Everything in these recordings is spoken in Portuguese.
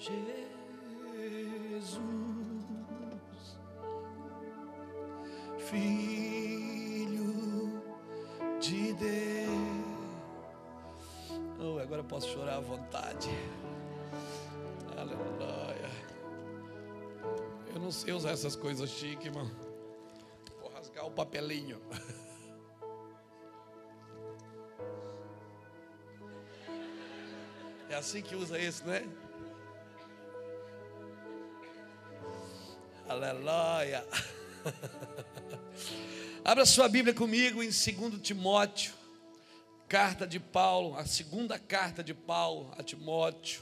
Jesus, Filho de Deus. Oh, agora posso chorar à vontade. Aleluia. Eu não sei usar essas coisas chiques, irmão. Vou rasgar o papelinho. É assim que usa isso, né? Aleluia. Abra sua Bíblia comigo em 2 Timóteo, carta de Paulo, a segunda carta de Paulo a Timóteo.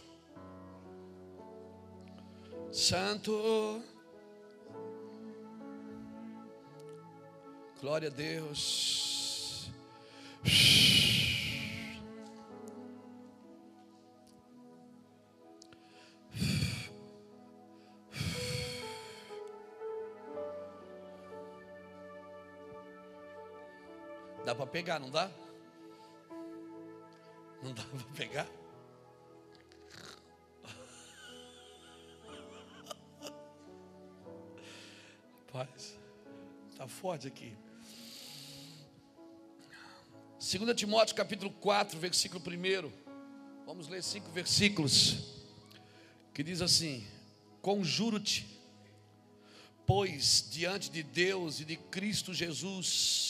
Santo. Glória a Deus. Pegar, não dá? Não dá para pegar? Rapaz, está forte aqui. 2 Timóteo capítulo 4, versículo 1. Vamos ler cinco versículos. Que diz assim: Conjuro-te, pois diante de Deus e de Cristo Jesus,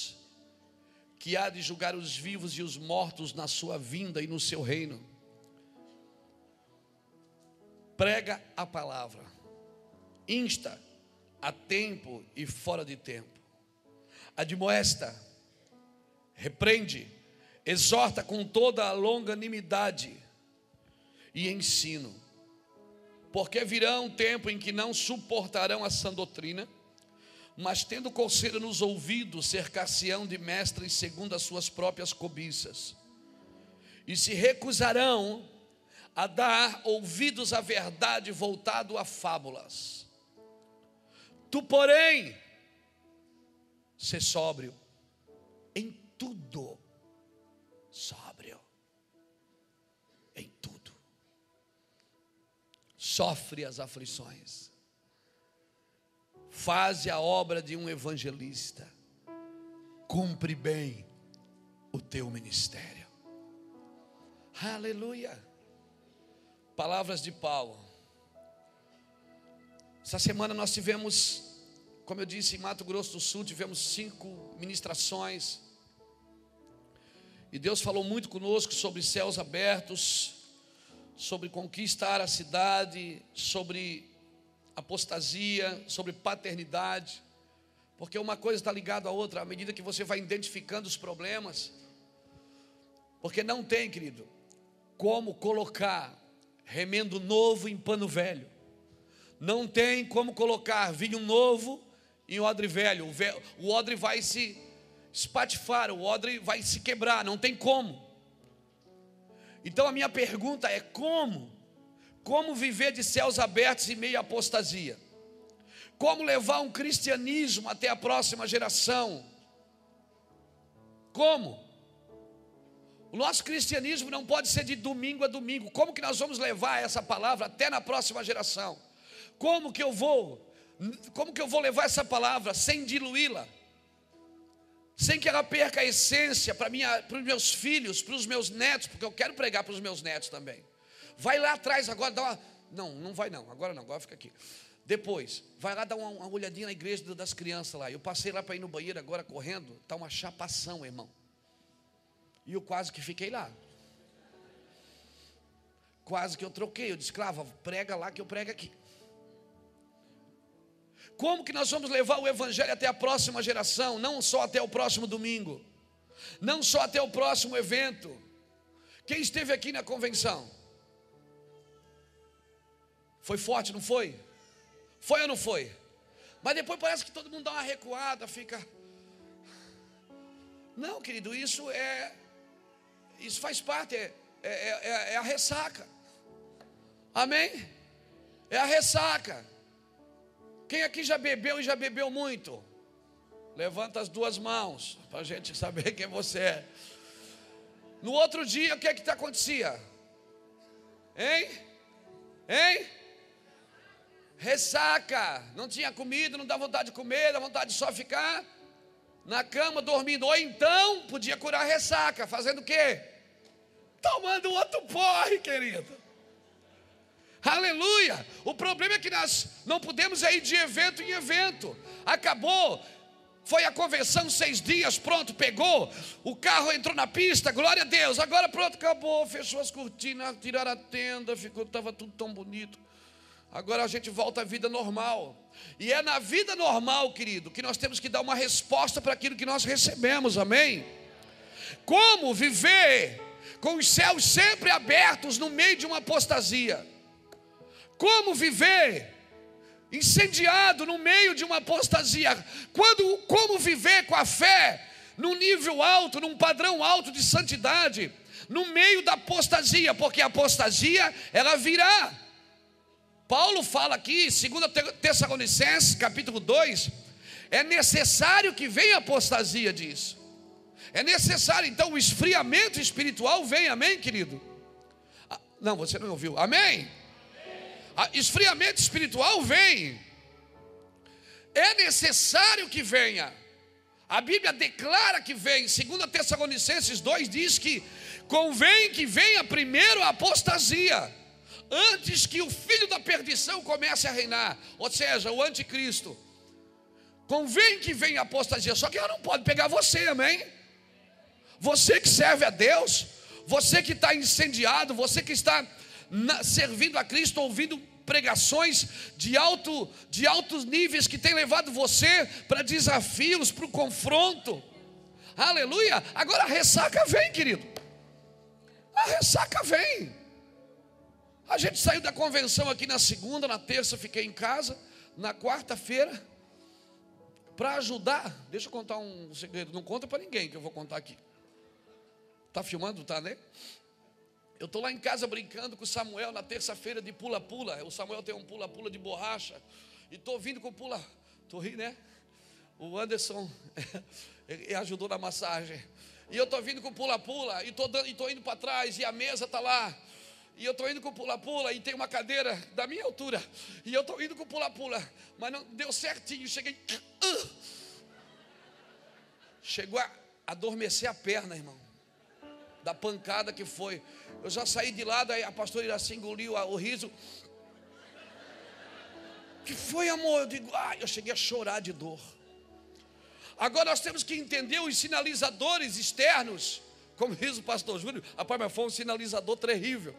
que há de julgar os vivos e os mortos na sua vinda e no seu reino. Prega a palavra, insta a tempo e fora de tempo, admoesta, repreende, exorta com toda a longanimidade e ensino, porque virá um tempo em que não suportarão a sã doutrina mas tendo conselho nos ouvidos, cercar-se-ão de mestres segundo as suas próprias cobiças, e se recusarão a dar ouvidos à verdade voltado a fábulas. Tu, porém, ser sóbrio em tudo, sóbrio em tudo, sofre as aflições faze a obra de um evangelista, cumpre bem o teu ministério. Aleluia. Palavras de Paulo. Essa semana nós tivemos, como eu disse, em Mato Grosso do Sul, tivemos cinco ministrações. E Deus falou muito conosco sobre céus abertos, sobre conquistar a cidade, sobre apostasia, sobre paternidade, porque uma coisa está ligada à outra, à medida que você vai identificando os problemas, porque não tem, querido, como colocar remendo novo em pano velho, não tem como colocar vinho novo em odre velho, o odre vai se espatifar, o odre vai se quebrar, não tem como. Então a minha pergunta é: como como viver de céus abertos em meio apostasia? Como levar um cristianismo até a próxima geração? Como? O nosso cristianismo não pode ser de domingo a domingo. Como que nós vamos levar essa palavra até na próxima geração? Como que eu vou? Como que eu vou levar essa palavra sem diluí-la? Sem que ela perca a essência para, para os meus filhos, para os meus netos, porque eu quero pregar para os meus netos também. Vai lá atrás agora, dá uma. Não, não vai não, agora não, agora fica aqui. Depois, vai lá dar uma, uma olhadinha na igreja das crianças lá. Eu passei lá para ir no banheiro agora correndo, está uma chapação, irmão. E eu quase que fiquei lá. Quase que eu troquei. Eu disse, escrava, prega lá que eu prego aqui. Como que nós vamos levar o Evangelho até a próxima geração? Não só até o próximo domingo, não só até o próximo evento. Quem esteve aqui na convenção? Foi forte, não foi? Foi ou não foi? Mas depois parece que todo mundo dá uma recuada, fica. Não, querido, isso é. Isso faz parte, é, é, é, é a ressaca. Amém? É a ressaca. Quem aqui já bebeu e já bebeu muito? Levanta as duas mãos, para a gente saber quem você é. No outro dia, o que é que acontecia? Hein? Hein? Ressaca, não tinha comida, não dá vontade de comer, dá vontade de só ficar na cama dormindo. Ou então podia curar ressaca, fazendo o quê? Tomando outro porre, querido. Aleluia! O problema é que nós não podemos ir de evento em evento. Acabou, foi a convenção seis dias, pronto, pegou. O carro entrou na pista, glória a Deus. Agora pronto, acabou, fechou as cortinas, tiraram a tenda, ficou, estava tudo tão bonito. Agora a gente volta à vida normal. E é na vida normal, querido, que nós temos que dar uma resposta para aquilo que nós recebemos, amém? Como viver com os céus sempre abertos no meio de uma apostasia? Como viver incendiado no meio de uma apostasia? Quando, como viver com a fé num nível alto, num padrão alto de santidade, no meio da apostasia? Porque a apostasia ela virá. Paulo fala aqui, 2 Tessalonicenses, capítulo 2, é necessário que venha a apostasia disso. É necessário, então, o esfriamento espiritual vem, amém, querido? Ah, não, você não ouviu, amém? amém. esfriamento espiritual vem. É necessário que venha. A Bíblia declara que vem, 2 Tessalonicenses 2 diz que convém que venha primeiro a apostasia antes que o filho da perdição comece a reinar, ou seja, o anticristo. Convém que venha apostasia, só que ela não pode pegar você, amém? Você que serve a Deus, você que está incendiado, você que está servindo a Cristo, ouvindo pregações de, alto, de altos níveis que tem levado você para desafios, para o confronto. Aleluia! Agora a ressaca vem, querido. A ressaca vem. A gente saiu da convenção aqui na segunda, na terça fiquei em casa, na quarta-feira, para ajudar. Deixa eu contar um segredo, não conta para ninguém que eu vou contar aqui. Tá filmando, tá, né? Eu estou lá em casa brincando com o Samuel na terça-feira de pula-pula. O Samuel tem um pula-pula de borracha. E estou vindo com pula. Estou rindo, né? O Anderson ele ajudou na massagem. E eu estou vindo com pula-pula. E estou indo para trás. E a mesa está lá. E eu estou indo com pula-pula e tem uma cadeira da minha altura. E eu estou indo com pula-pula. Mas não deu certinho. Cheguei. Uh, chegou a adormecer a perna, irmão. Da pancada que foi. Eu já saí de lá, daí a pastora Iraci engoliu o riso. que foi, amor? Eu digo, ah, eu cheguei a chorar de dor. Agora nós temos que entender os sinalizadores externos como diz o pastor Júlio, rapaz, mas foi um sinalizador terrível.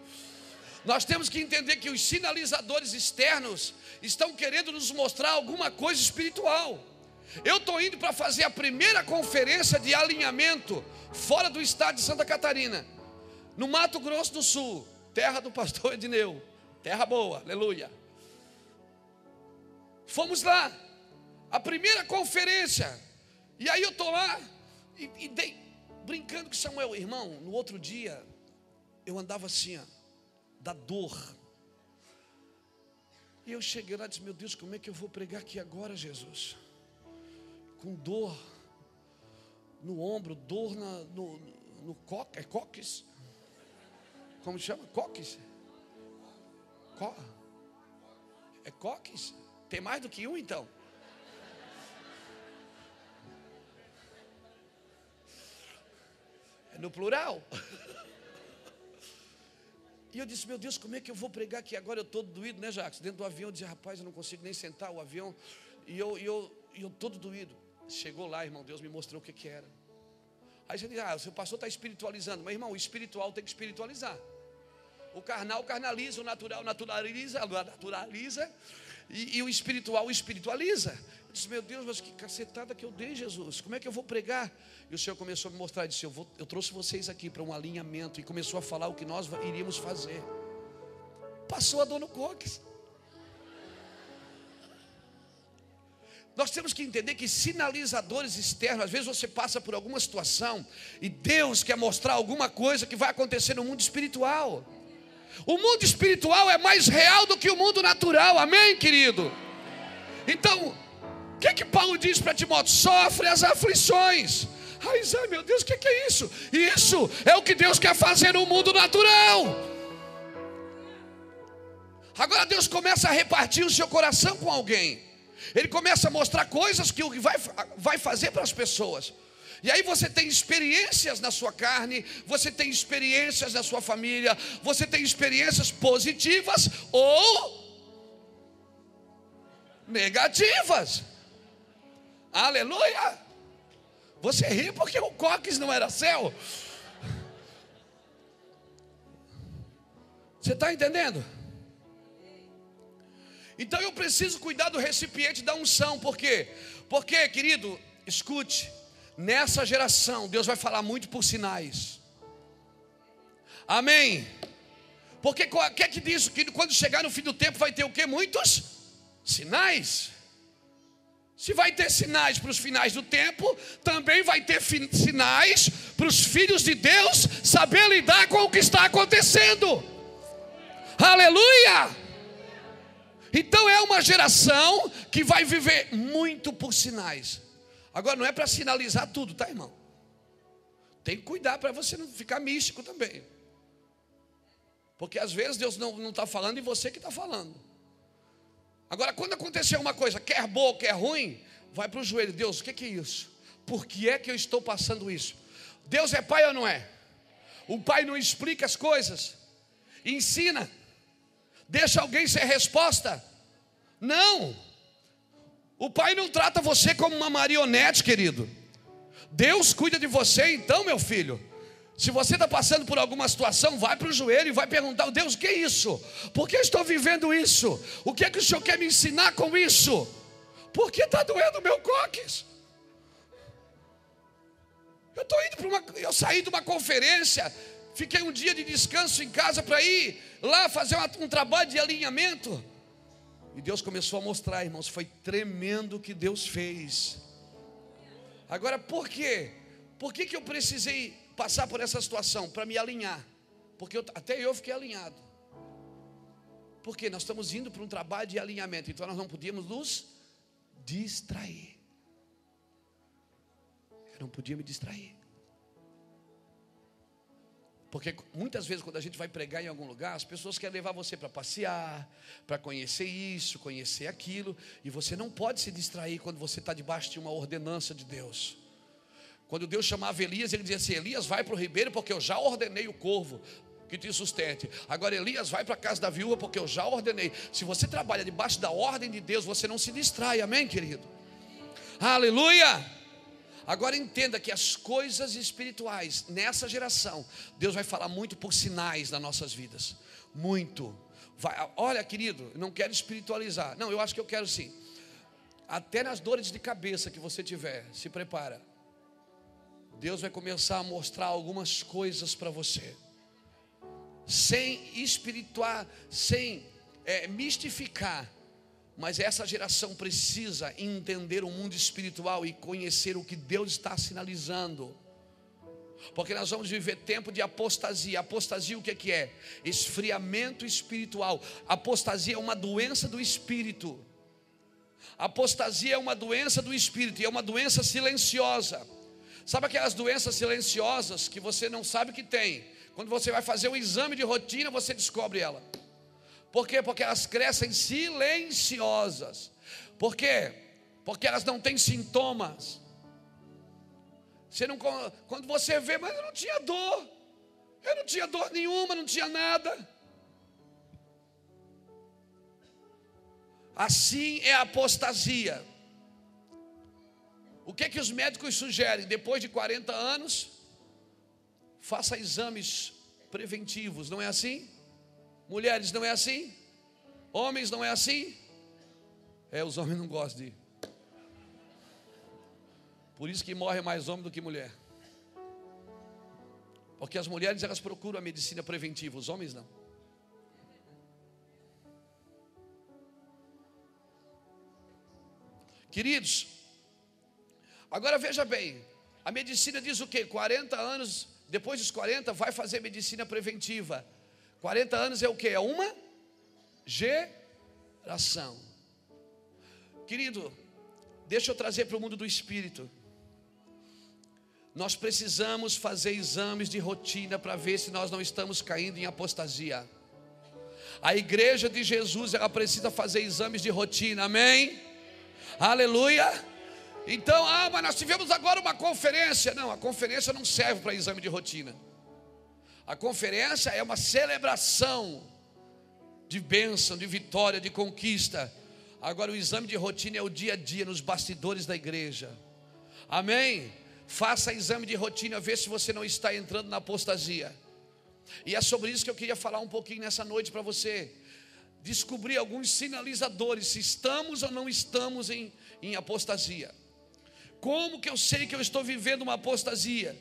Nós temos que entender que os sinalizadores externos estão querendo nos mostrar alguma coisa espiritual. Eu estou indo para fazer a primeira conferência de alinhamento fora do estado de Santa Catarina, no Mato Grosso do Sul, terra do pastor Edneu, terra boa, aleluia. Fomos lá, a primeira conferência, e aí eu estou lá e, e dei, brincando com Samuel, irmão, no outro dia eu andava assim, ó, da dor. E eu cheguei lá e disse: Meu Deus, como é que eu vou pregar aqui agora, Jesus? Com dor no ombro, dor na, no, no coque, é coques? Como chama? Coques? Co, é coques? Tem mais do que um então? No plural. E eu disse, meu Deus, como é que eu vou pregar aqui agora? Eu todo doído, né, Jacques? Dentro do avião, eu disse, rapaz, eu não consigo nem sentar o avião. E eu, e eu, e eu todo doído. Chegou lá, irmão, Deus me mostrou o que, que era. Aí você diz, ah, o seu pastor está espiritualizando. Mas, irmão, o espiritual tem que espiritualizar. O carnal carnaliza, o natural naturaliza, naturaliza, e, e o espiritual espiritualiza. Eu disse, meu Deus, mas que cacetada que eu dei, Jesus. Como é que eu vou pregar? E o Senhor começou a me mostrar, disse, eu, vou, eu trouxe vocês aqui para um alinhamento. E começou a falar o que nós iríamos fazer. Passou a dor no coques. Nós temos que entender que sinalizadores externos, às vezes você passa por alguma situação e Deus quer mostrar alguma coisa que vai acontecer no mundo espiritual. O mundo espiritual é mais real do que o mundo natural, amém, querido? Então, o que, que Paulo diz para Timóteo? Sofre as aflições. Ai, ai meu Deus, o que, que é isso? Isso é o que Deus quer fazer no mundo natural. Agora Deus começa a repartir o seu coração com alguém. Ele começa a mostrar coisas que vai, vai fazer para as pessoas. E aí você tem experiências na sua carne, você tem experiências na sua família, você tem experiências positivas ou negativas. Aleluia! Você ri porque o coques não era céu. Você está entendendo? Então eu preciso cuidar do recipiente da unção, por quê? Porque, querido, escute, nessa geração Deus vai falar muito por sinais. Amém. Porque o que é que diz que quando chegar no fim do tempo vai ter o que? Muitos sinais. Se vai ter sinais para os finais do tempo, também vai ter sinais para os filhos de Deus saber lidar com o que está acontecendo. Aleluia! Então é uma geração que vai viver muito por sinais. Agora não é para sinalizar tudo, tá, irmão? Tem que cuidar para você não ficar místico também. Porque às vezes Deus não está falando e você que está falando. Agora, quando acontecer uma coisa, quer boa, quer ruim, vai para o joelho. Deus, o que, é isso? Por que é que eu estou passando isso? Deus é pai ou não é? O pai não explica as coisas, ensina. Deixa alguém ser resposta? Não. O pai não trata você como uma marionete, querido. Deus cuida de você, então, meu filho. Se você está passando por alguma situação, vai para o joelho e vai perguntar: Deus, o que é isso? Por que estou vivendo isso? O que é que o Senhor quer me ensinar com isso? Por que está doendo meu coques? Eu estou indo para uma. Eu saí de uma conferência, fiquei um dia de descanso em casa para ir lá fazer um trabalho de alinhamento. E Deus começou a mostrar, irmãos, foi tremendo o que Deus fez. Agora, por quê? Por que, que eu precisei passar por essa situação? Para me alinhar. Porque eu, até eu fiquei alinhado. Porque nós estamos indo para um trabalho de alinhamento, então nós não podíamos nos distrair. Eu não podia me distrair. Porque muitas vezes, quando a gente vai pregar em algum lugar, as pessoas querem levar você para passear, para conhecer isso, conhecer aquilo, e você não pode se distrair quando você está debaixo de uma ordenança de Deus. Quando Deus chamava Elias, ele dizia assim: Elias, vai para o ribeiro, porque eu já ordenei o corvo que te sustente. Agora, Elias, vai para a casa da viúva, porque eu já ordenei. Se você trabalha debaixo da ordem de Deus, você não se distrai, amém, querido? Aleluia! Agora entenda que as coisas espirituais nessa geração, Deus vai falar muito por sinais nas nossas vidas. Muito. Vai, olha, querido, não quero espiritualizar. Não, eu acho que eu quero sim. Até nas dores de cabeça que você tiver, se prepara. Deus vai começar a mostrar algumas coisas para você. Sem espirituar, sem é, mistificar mas essa geração precisa entender o mundo espiritual e conhecer o que Deus está sinalizando. Porque nós vamos viver tempo de apostasia. Apostasia o que é que é? Esfriamento espiritual. Apostasia é uma doença do espírito. Apostasia é uma doença do espírito e é uma doença silenciosa. Sabe aquelas doenças silenciosas que você não sabe que tem? Quando você vai fazer um exame de rotina, você descobre ela. Por quê? Porque elas crescem silenciosas. Por quê? Porque elas não têm sintomas. Você não, quando você vê, mas eu não tinha dor. Eu não tinha dor nenhuma, não tinha nada. Assim é a apostasia. O que é que os médicos sugerem? Depois de 40 anos, faça exames preventivos, não é assim? Mulheres, não é assim? Homens, não é assim? É, os homens não gostam de. Por isso que morre mais homem do que mulher. Porque as mulheres elas procuram a medicina preventiva, os homens não. Queridos, agora veja bem, a medicina diz o que? 40 anos, depois dos 40 vai fazer medicina preventiva. 40 anos é o que? É uma geração. Querido, deixa eu trazer para o mundo do espírito. Nós precisamos fazer exames de rotina para ver se nós não estamos caindo em apostasia. A igreja de Jesus, ela precisa fazer exames de rotina, amém? Aleluia. Então, ah, mas nós tivemos agora uma conferência. Não, a conferência não serve para exame de rotina. A conferência é uma celebração de bênção, de vitória, de conquista. Agora, o exame de rotina é o dia a dia nos bastidores da igreja. Amém? Faça exame de rotina, vê se você não está entrando na apostasia. E é sobre isso que eu queria falar um pouquinho nessa noite para você. Descobrir alguns sinalizadores, se estamos ou não estamos em, em apostasia. Como que eu sei que eu estou vivendo uma apostasia?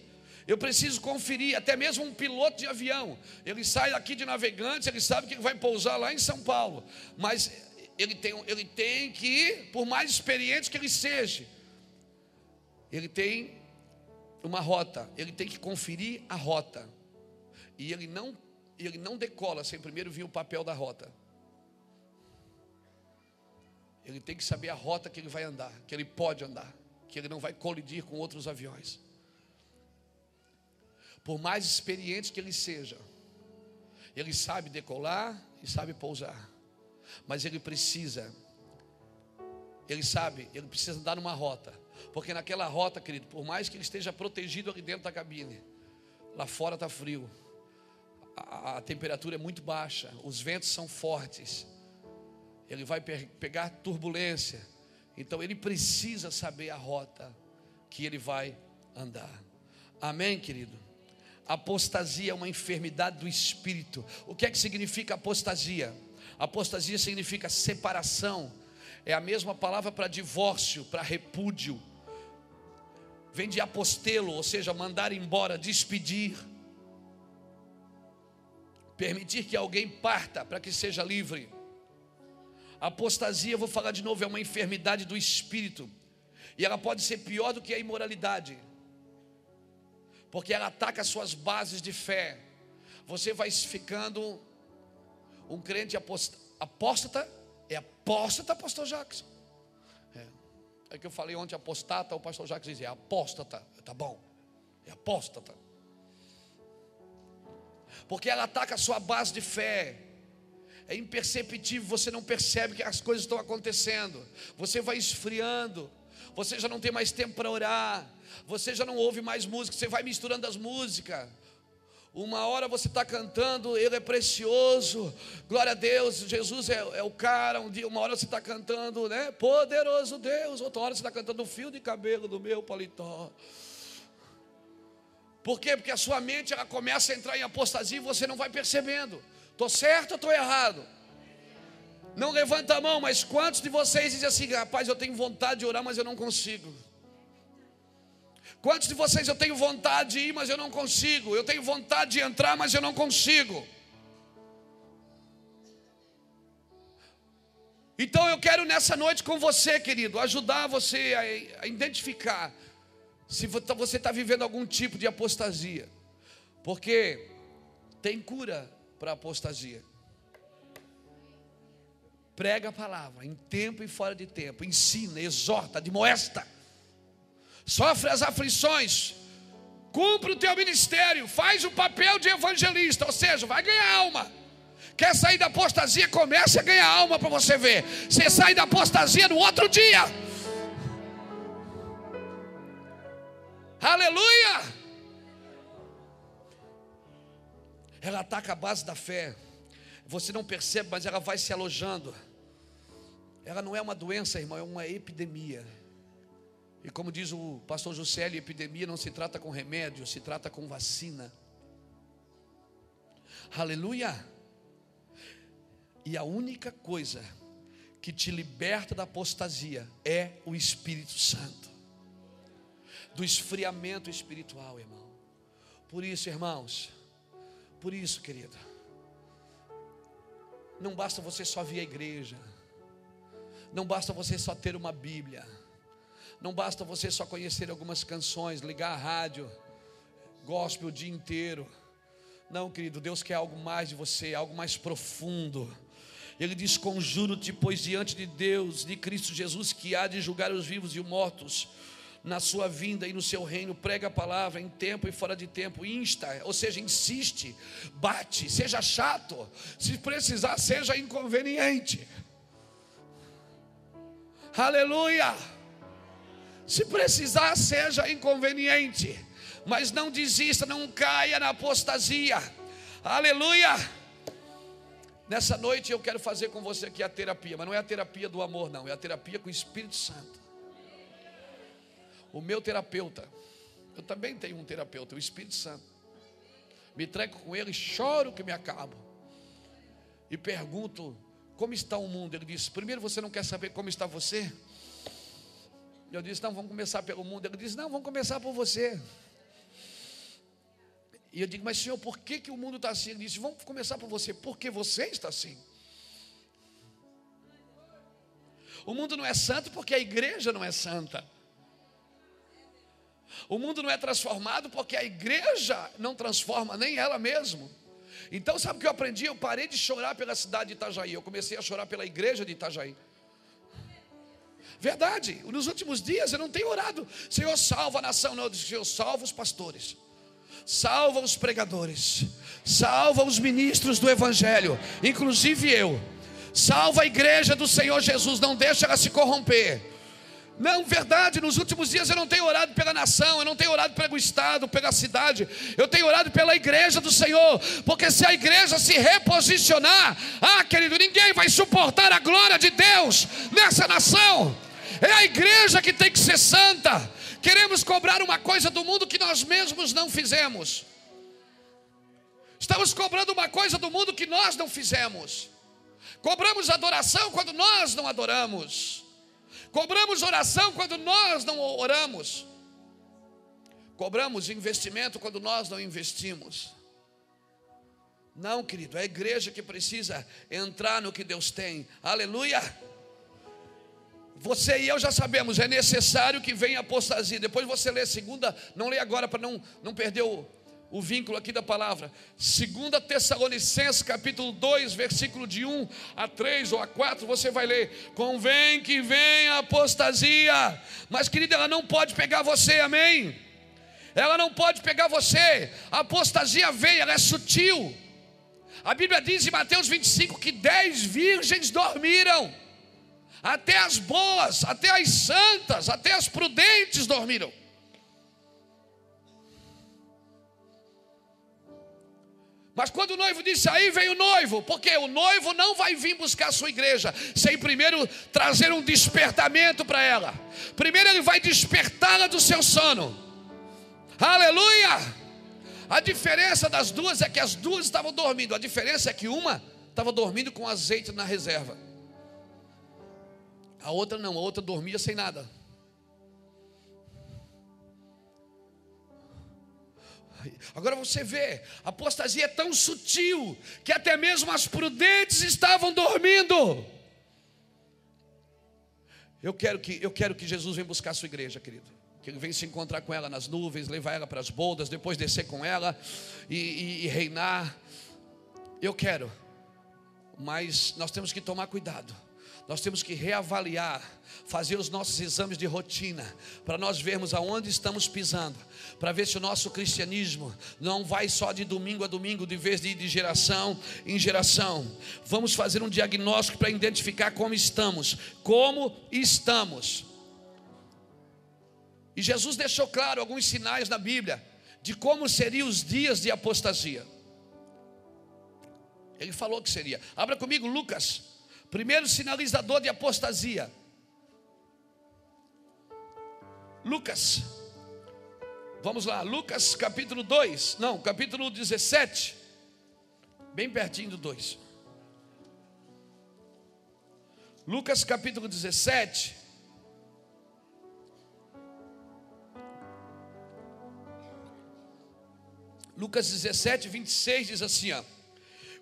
Eu preciso conferir, até mesmo um piloto de avião. Ele sai aqui de navegantes, ele sabe que vai pousar lá em São Paulo. Mas ele tem, ele tem que por mais experiente que ele seja, ele tem uma rota, ele tem que conferir a rota. E ele não, ele não decola sem primeiro vir o papel da rota. Ele tem que saber a rota que ele vai andar, que ele pode andar, que ele não vai colidir com outros aviões. Por mais experiente que ele seja, ele sabe decolar e sabe pousar. Mas ele precisa, ele sabe, ele precisa andar numa rota. Porque naquela rota, querido, por mais que ele esteja protegido ali dentro da cabine, lá fora está frio, a, a, temperatura é muito baixa, os ventos são fortes, ele vai pe pegar turbulência, então ele precisa saber a rota que ele vai andar. Amém, querido? Apostasia é uma enfermidade do espírito. O que é que significa apostasia? Apostasia significa separação. É a mesma palavra para divórcio, para repúdio. Vem de apostelo, ou seja, mandar embora, despedir. Permitir que alguém parta para que seja livre. Apostasia, vou falar de novo, é uma enfermidade do espírito. E ela pode ser pior do que a imoralidade porque ela ataca as suas bases de fé. Você vai ficando um crente apóstata, é apóstata, pastor Jackson. É. é que eu falei ontem apostata, o pastor Jackson dizia apóstata, tá bom, é apóstata. Porque ela ataca a sua base de fé. É imperceptível, você não percebe que as coisas estão acontecendo. Você vai esfriando, você já não tem mais tempo para orar você já não ouve mais música, você vai misturando as músicas. Uma hora você está cantando, Ele é precioso, glória a Deus, Jesus é, é o cara. Um dia, uma hora você está cantando, né? Poderoso Deus. Outra hora você está cantando o fio de cabelo do meu paletó. Por quê? Porque a sua mente ela começa a entrar em apostasia e você não vai percebendo. Estou certo ou estou errado? Não levanta a mão, mas quantos de vocês dizem assim, rapaz, eu tenho vontade de orar, mas eu não consigo? Quantos de vocês eu tenho vontade de ir, mas eu não consigo? Eu tenho vontade de entrar, mas eu não consigo. Então eu quero nessa noite com você, querido, ajudar você a, identificar se você está vivendo algum tipo de apostasia, porque tem cura para apostasia. Prega a palavra em tempo e fora de tempo, ensina, exorta, admoesta sofre as aflições, cumpre o teu ministério, faz o papel de evangelista, ou seja, vai ganhar alma. Quer sair da apostasia? Comece a ganhar alma para você ver. Você sai da apostasia no outro dia. Aleluia! Ela ataca a base da fé. Você não percebe, mas ela vai se alojando. Ela não é uma doença, irmão, é uma epidemia. E como diz o pastor Juscelio, epidemia não se trata com remédio, se trata com vacina. Aleluia! E a única coisa que te liberta da apostasia é o Espírito Santo, do esfriamento espiritual, irmão. Por isso, irmãos, por isso, querido, não basta você só vir à igreja, não basta você só ter uma Bíblia. Não basta você só conhecer algumas canções, ligar a rádio, gospel o dia inteiro. Não, querido, Deus quer algo mais de você, algo mais profundo. Ele diz: Conjuro-te, pois diante de Deus, de Cristo Jesus, que há de julgar os vivos e os mortos, na sua vinda e no seu reino, prega a palavra em tempo e fora de tempo, insta, ou seja, insiste, bate, seja chato, se precisar, seja inconveniente. Aleluia! Se precisar, seja inconveniente, mas não desista, não caia na apostasia. Aleluia! Nessa noite eu quero fazer com você aqui a terapia, mas não é a terapia do amor, não, é a terapia com o Espírito Santo. O meu terapeuta, eu também tenho um terapeuta, o Espírito Santo. Me entrego com ele, choro que me acabo. E pergunto: como está o mundo? Ele disse: primeiro você não quer saber como está você? Eu disse: não, vamos começar pelo mundo. Ele disse: não, vamos começar por você. E eu digo: mas senhor, por que, que o mundo está assim? Ele disse: vamos começar por você, porque você está assim. O mundo não é santo porque a igreja não é santa. O mundo não é transformado porque a igreja não transforma nem ela mesma. Então, sabe o que eu aprendi? Eu parei de chorar pela cidade de Itajaí, eu comecei a chorar pela igreja de Itajaí. Verdade, nos últimos dias eu não tenho orado, Senhor, salva a nação, não, eu disse, Senhor, salva os pastores, salva os pregadores, salva os ministros do Evangelho, inclusive eu, salva a igreja do Senhor Jesus, não deixa ela se corromper. Não, verdade, nos últimos dias eu não tenho orado pela nação, eu não tenho orado pelo Estado, pela cidade, eu tenho orado pela igreja do Senhor, porque se a igreja se reposicionar, ah, querido, ninguém vai suportar a glória de Deus nessa nação, é a igreja que tem que ser santa. Queremos cobrar uma coisa do mundo que nós mesmos não fizemos, estamos cobrando uma coisa do mundo que nós não fizemos, cobramos adoração quando nós não adoramos. Cobramos oração quando nós não oramos. Cobramos investimento quando nós não investimos. Não, querido, é a igreja que precisa entrar no que Deus tem. Aleluia. Você e eu já sabemos, é necessário que venha apostasia. Depois você lê segunda, não lê agora para não, não perder o, o vínculo aqui da palavra. 2 Tessalonicenses, capítulo 2, versículo de 1 a 3 ou a 4, você vai ler: Convém que venha a apostasia, mas querida, ela não pode pegar você, amém? Ela não pode pegar você, a apostasia vem, ela é sutil. A Bíblia diz em Mateus 25 que dez virgens dormiram, até as boas, até as santas, até as prudentes dormiram. Mas quando o noivo disse aí, veio o noivo, porque o noivo não vai vir buscar a sua igreja sem primeiro trazer um despertamento para ela. Primeiro ele vai despertá-la do seu sono. Aleluia! A diferença das duas é que as duas estavam dormindo. A diferença é que uma estava dormindo com azeite na reserva. A outra não, a outra dormia sem nada. Agora você vê, a apostasia é tão sutil que até mesmo as prudentes estavam dormindo. Eu quero que eu quero que Jesus venha buscar a sua igreja, querido. Que ele venha se encontrar com ela nas nuvens, levar ela para as boldas, depois descer com ela e, e, e reinar. Eu quero, mas nós temos que tomar cuidado nós temos que reavaliar, fazer os nossos exames de rotina, para nós vermos aonde estamos pisando, para ver se o nosso cristianismo não vai só de domingo a domingo, de vez de ir de geração em geração. Vamos fazer um diagnóstico para identificar como estamos, como estamos. E Jesus deixou claro alguns sinais na Bíblia de como seriam os dias de apostasia. Ele falou que seria. Abra comigo Lucas Primeiro sinalizador de apostasia. Lucas. Vamos lá, Lucas capítulo 2. Não, capítulo 17. Bem pertinho do 2. Lucas capítulo 17. Lucas 17, 26 diz assim: ó.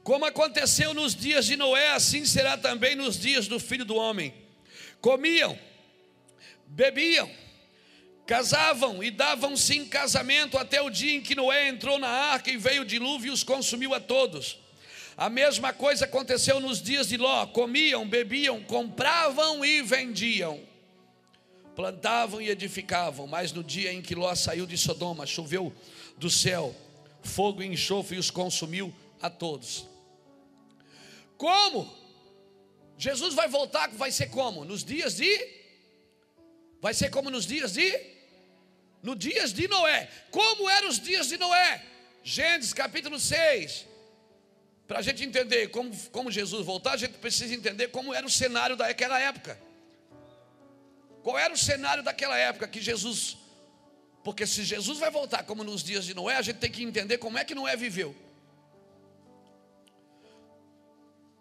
Como aconteceu nos dias de Noé, assim será também nos dias do filho do homem. Comiam, bebiam, casavam e davam-se em casamento até o dia em que Noé entrou na arca e veio o dilúvio e os consumiu a todos. A mesma coisa aconteceu nos dias de Ló: comiam, bebiam, compravam e vendiam. plantavam e edificavam, mas no dia em que Ló saiu de Sodoma, choveu do céu fogo e enxofre e os consumiu a todos. Como? Jesus vai voltar, vai ser como? Nos dias de Vai ser como nos dias de no dias de Noé. Como eram os dias de Noé? Gênesis capítulo 6. Para a gente entender como, como Jesus voltar, a gente precisa entender como era o cenário daquela época. Qual era o cenário daquela época que Jesus. Porque se Jesus vai voltar como nos dias de Noé, a gente tem que entender como é que Noé viveu.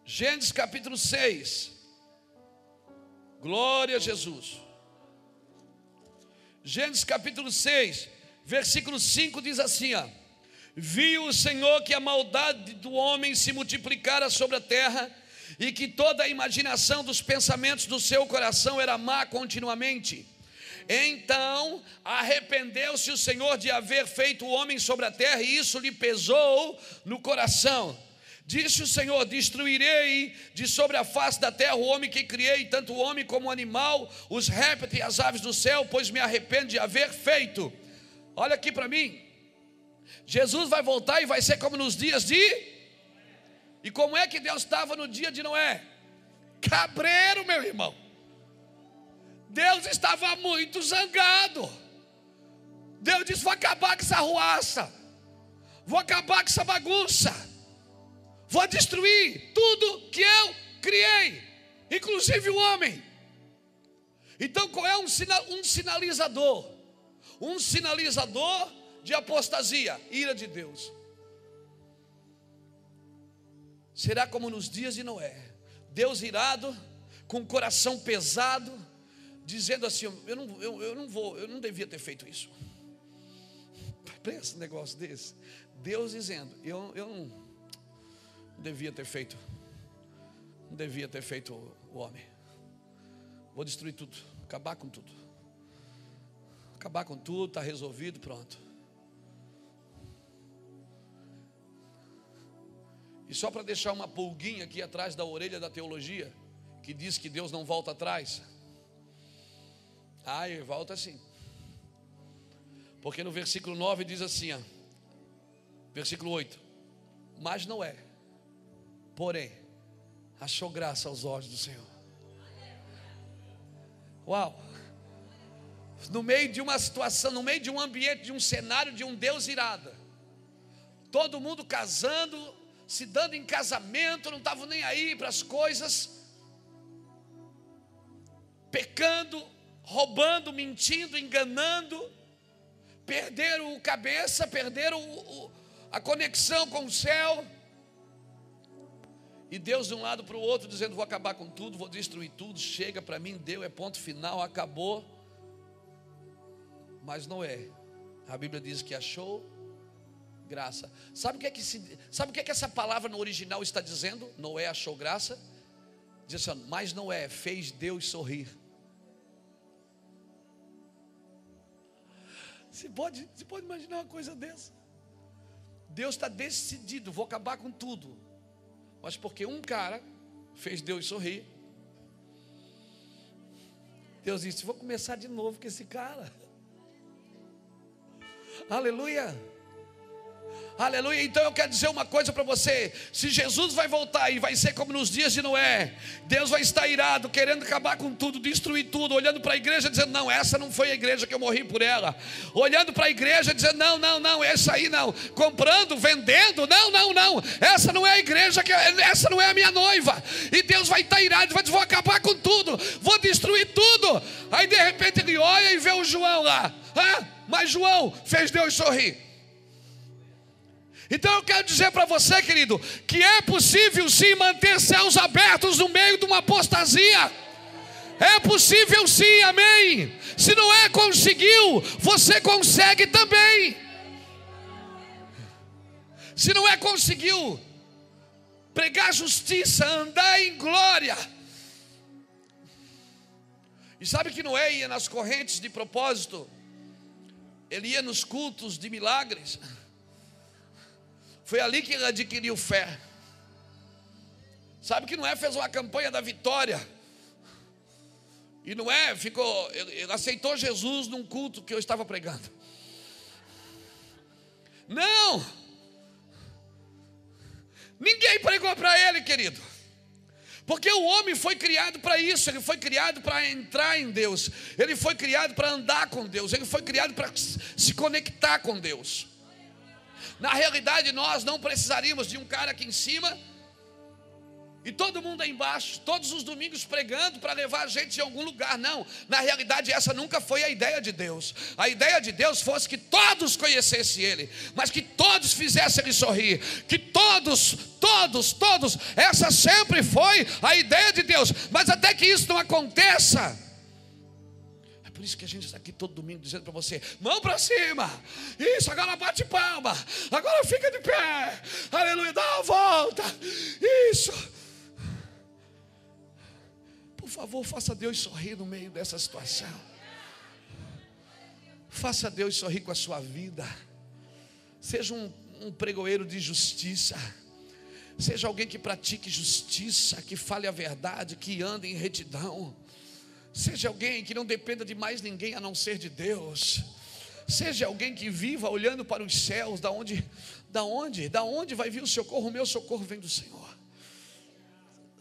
Gênesis capítulo 6. Glória a Jesus. Gênesis capítulo 6, versículo 5 diz assim: ó, Viu o Senhor que a maldade do homem se multiplicara sobre a terra, e que toda a imaginação dos pensamentos do seu coração era má continuamente. Então arrependeu-se o Senhor de haver feito o homem sobre a terra, e isso lhe pesou no coração. Disse o Senhor: Destruirei de sobre a face da terra o homem que criei, tanto o homem como o animal, os répteis e as aves do céu, pois me arrependo de haver feito. Olha aqui para mim. Jesus vai voltar e vai ser como nos dias de. E como é que Deus estava no dia de Noé? Cabreiro, meu irmão. Deus estava muito zangado. Deus disse: Vou acabar com essa ruaça, vou acabar com essa bagunça vou destruir tudo que eu criei, inclusive o homem. Então, qual é um, um sinalizador? Um sinalizador de apostasia, ira de Deus. Será como nos dias de Noé, Deus irado, com o coração pesado, dizendo assim: eu não, eu, eu não vou, eu não devia ter feito isso. Pensa um negócio desse. Deus dizendo: eu, eu não devia ter feito. Não devia ter feito o homem. Vou destruir tudo, acabar com tudo. Acabar com tudo, está resolvido, pronto. E só para deixar uma pulguinha aqui atrás da orelha da teologia, que diz que Deus não volta atrás. Ah, ele volta sim. Porque no versículo 9 diz assim, ó, versículo 8: Mas não é porém, achou graça aos olhos do Senhor. Uau! No meio de uma situação, no meio de um ambiente, de um cenário de um Deus irado, todo mundo casando, se dando em casamento, não estavam nem aí para as coisas, pecando, roubando, mentindo, enganando, perderam o cabeça, perderam o, o, a conexão com o céu. E Deus de um lado para o outro, dizendo: Vou acabar com tudo, vou destruir tudo, chega para mim, deu, é ponto final, acabou. Mas não é. A Bíblia diz que achou graça. Sabe o que é que, se, sabe o que, é que essa palavra no original está dizendo? Noé achou graça? Diz assim, mas Noé fez Deus sorrir. Você pode, você pode imaginar uma coisa dessa? Deus está decidido, vou acabar com tudo mas porque um cara fez Deus sorrir. Deus disse: Vou começar de novo com esse cara. Aleluia. Aleluia. Então eu quero dizer uma coisa para você: se Jesus vai voltar e vai ser como nos dias de Noé, Deus vai estar irado, querendo acabar com tudo, destruir tudo, olhando para a igreja, dizendo: Não, essa não foi a igreja que eu morri por ela. Olhando para a igreja, dizendo: Não, não, não, essa aí não. Comprando, vendendo, não, não, não. Essa não é a igreja, que essa não é a minha noiva. E Deus vai estar irado, vai dizer: Vou acabar com tudo, vou destruir tudo. Aí de repente ele olha e vê o João lá. Ah, mas João fez Deus sorrir. Então eu quero dizer para você, querido, que é possível sim manter céus abertos no meio de uma apostasia. É possível sim, amém. Se não é conseguiu, você consegue também. Se não é conseguiu pregar justiça, andar em glória. E sabe que Noé ia nas correntes de propósito, ele ia nos cultos de milagres. Foi ali que ele adquiriu fé. Sabe que Noé fez uma campanha da vitória. E não é, ficou, ele aceitou Jesus num culto que eu estava pregando. Não! Ninguém pregou para ele, querido. Porque o homem foi criado para isso, ele foi criado para entrar em Deus, ele foi criado para andar com Deus, ele foi criado para se conectar com Deus. Na realidade, nós não precisaríamos de um cara aqui em cima e todo mundo aí embaixo, todos os domingos pregando para levar a gente em algum lugar. Não, na realidade, essa nunca foi a ideia de Deus. A ideia de Deus fosse que todos conhecessem Ele, mas que todos fizessem Ele sorrir. Que todos, todos, todos, essa sempre foi a ideia de Deus. Mas até que isso não aconteça, por isso que a gente está aqui todo domingo dizendo para você: mão para cima, isso, agora bate palma, agora fica de pé, aleluia, dá uma volta, isso. Por favor, faça Deus sorrir no meio dessa situação. Faça Deus sorrir com a sua vida. Seja um, um pregoeiro de justiça. Seja alguém que pratique justiça, que fale a verdade, que ande em retidão. Seja alguém que não dependa de mais ninguém a não ser de Deus. Seja alguém que viva olhando para os céus, da onde, da onde, da onde vai vir o socorro? O meu socorro vem do Senhor.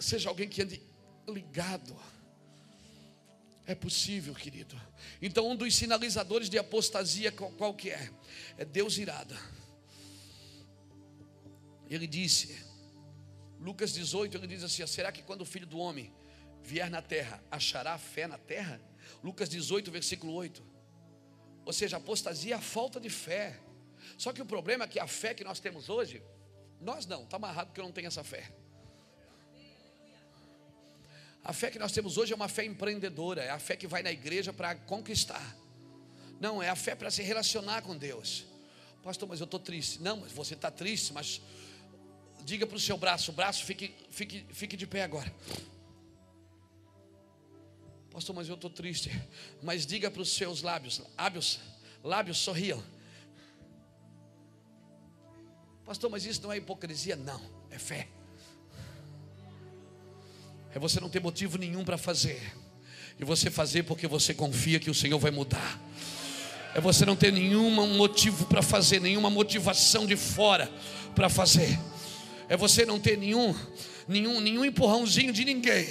Seja alguém que ande ligado. É possível, querido. Então, um dos sinalizadores de apostasia, qual, que é? É Deus irada. Ele disse, Lucas 18, ele diz assim: será que quando o filho do homem vier na terra, achará fé na terra? Lucas 18, versículo 8. Ou seja, apostasia é a falta de fé. Só que o problema é que a fé que nós temos hoje, nós não, está amarrado porque eu não tenho essa fé. A fé que nós temos hoje é uma fé empreendedora, é a fé que vai na igreja para conquistar. Não, é a fé para se relacionar com Deus. Pastor, mas eu estou triste. Não, mas você está triste, mas diga para o seu braço, o braço fique, fique, fique de pé agora. Pastor, mas eu estou triste. Mas diga para os seus lábios, lábios, lábios sorriam. Pastor, mas isso não é hipocrisia? Não, é fé é você não ter motivo nenhum para fazer, e você fazer porque você confia que o Senhor vai mudar. É você não ter nenhum motivo para fazer, nenhuma motivação de fora para fazer. É você não ter nenhum, nenhum, nenhum empurrãozinho de ninguém.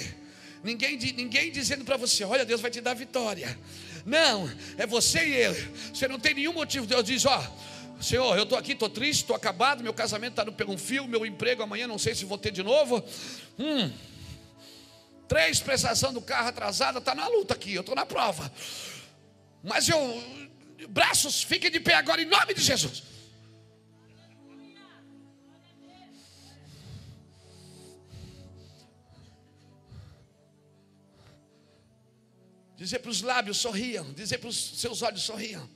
Ninguém, ninguém dizendo para você, olha, Deus vai te dar vitória. Não, é você e ele. Você não tem nenhum motivo. Deus diz, ó, Senhor, eu estou aqui, estou triste, estou acabado, meu casamento está no pelo fio, meu emprego amanhã não sei se vou ter de novo. Hum, Três prestação do carro atrasada, está na luta aqui, eu estou na prova. Mas eu, braços, fiquem de pé agora em nome de Jesus. Dizer para os lábios sorriam, dizer para os seus olhos sorriam.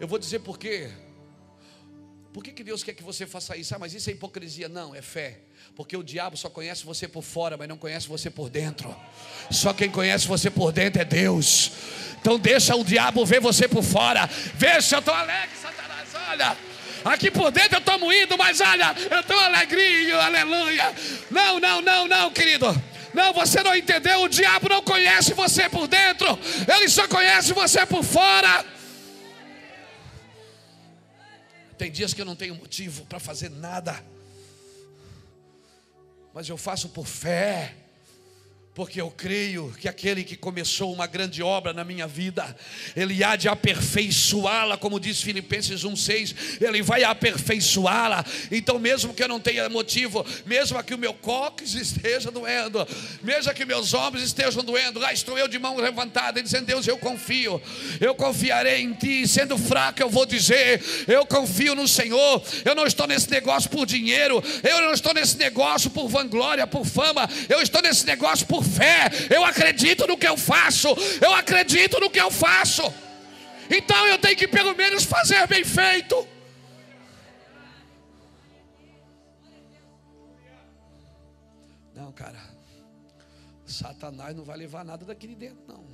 Eu vou dizer por quê. Por que, que Deus quer que você faça isso? Ah, mas isso é hipocrisia. Não, é fé. Porque o diabo só conhece você por fora, mas não conhece você por dentro. Só quem conhece você por dentro é Deus. Então deixa o diabo ver você por fora. Veja, eu estou alegre, Satanás. Olha. Aqui por dentro eu estou moído, mas olha, eu estou alegrinho, aleluia. Não, não, não, não, querido. Não, você não entendeu. O diabo não conhece você por dentro, ele só conhece você por fora. Tem dias que eu não tenho motivo para fazer nada, mas eu faço por fé porque eu creio que aquele que começou uma grande obra na minha vida, ele há de aperfeiçoá-la, como diz Filipenses 1,6, ele vai aperfeiçoá-la. Então, mesmo que eu não tenha motivo, mesmo que o meu cóccix esteja doendo, mesmo que meus ombros estejam doendo, lá estou eu de mão levantada, dizendo: Deus, eu confio, eu confiarei em Ti. Sendo fraco, eu vou dizer: Eu confio no Senhor. Eu não estou nesse negócio por dinheiro, eu não estou nesse negócio por vanglória, por fama, eu estou nesse negócio por fé, eu acredito no que eu faço, eu acredito no que eu faço. Então eu tenho que pelo menos fazer bem feito. Não, cara. Satanás não vai levar nada daqui de dentro, não.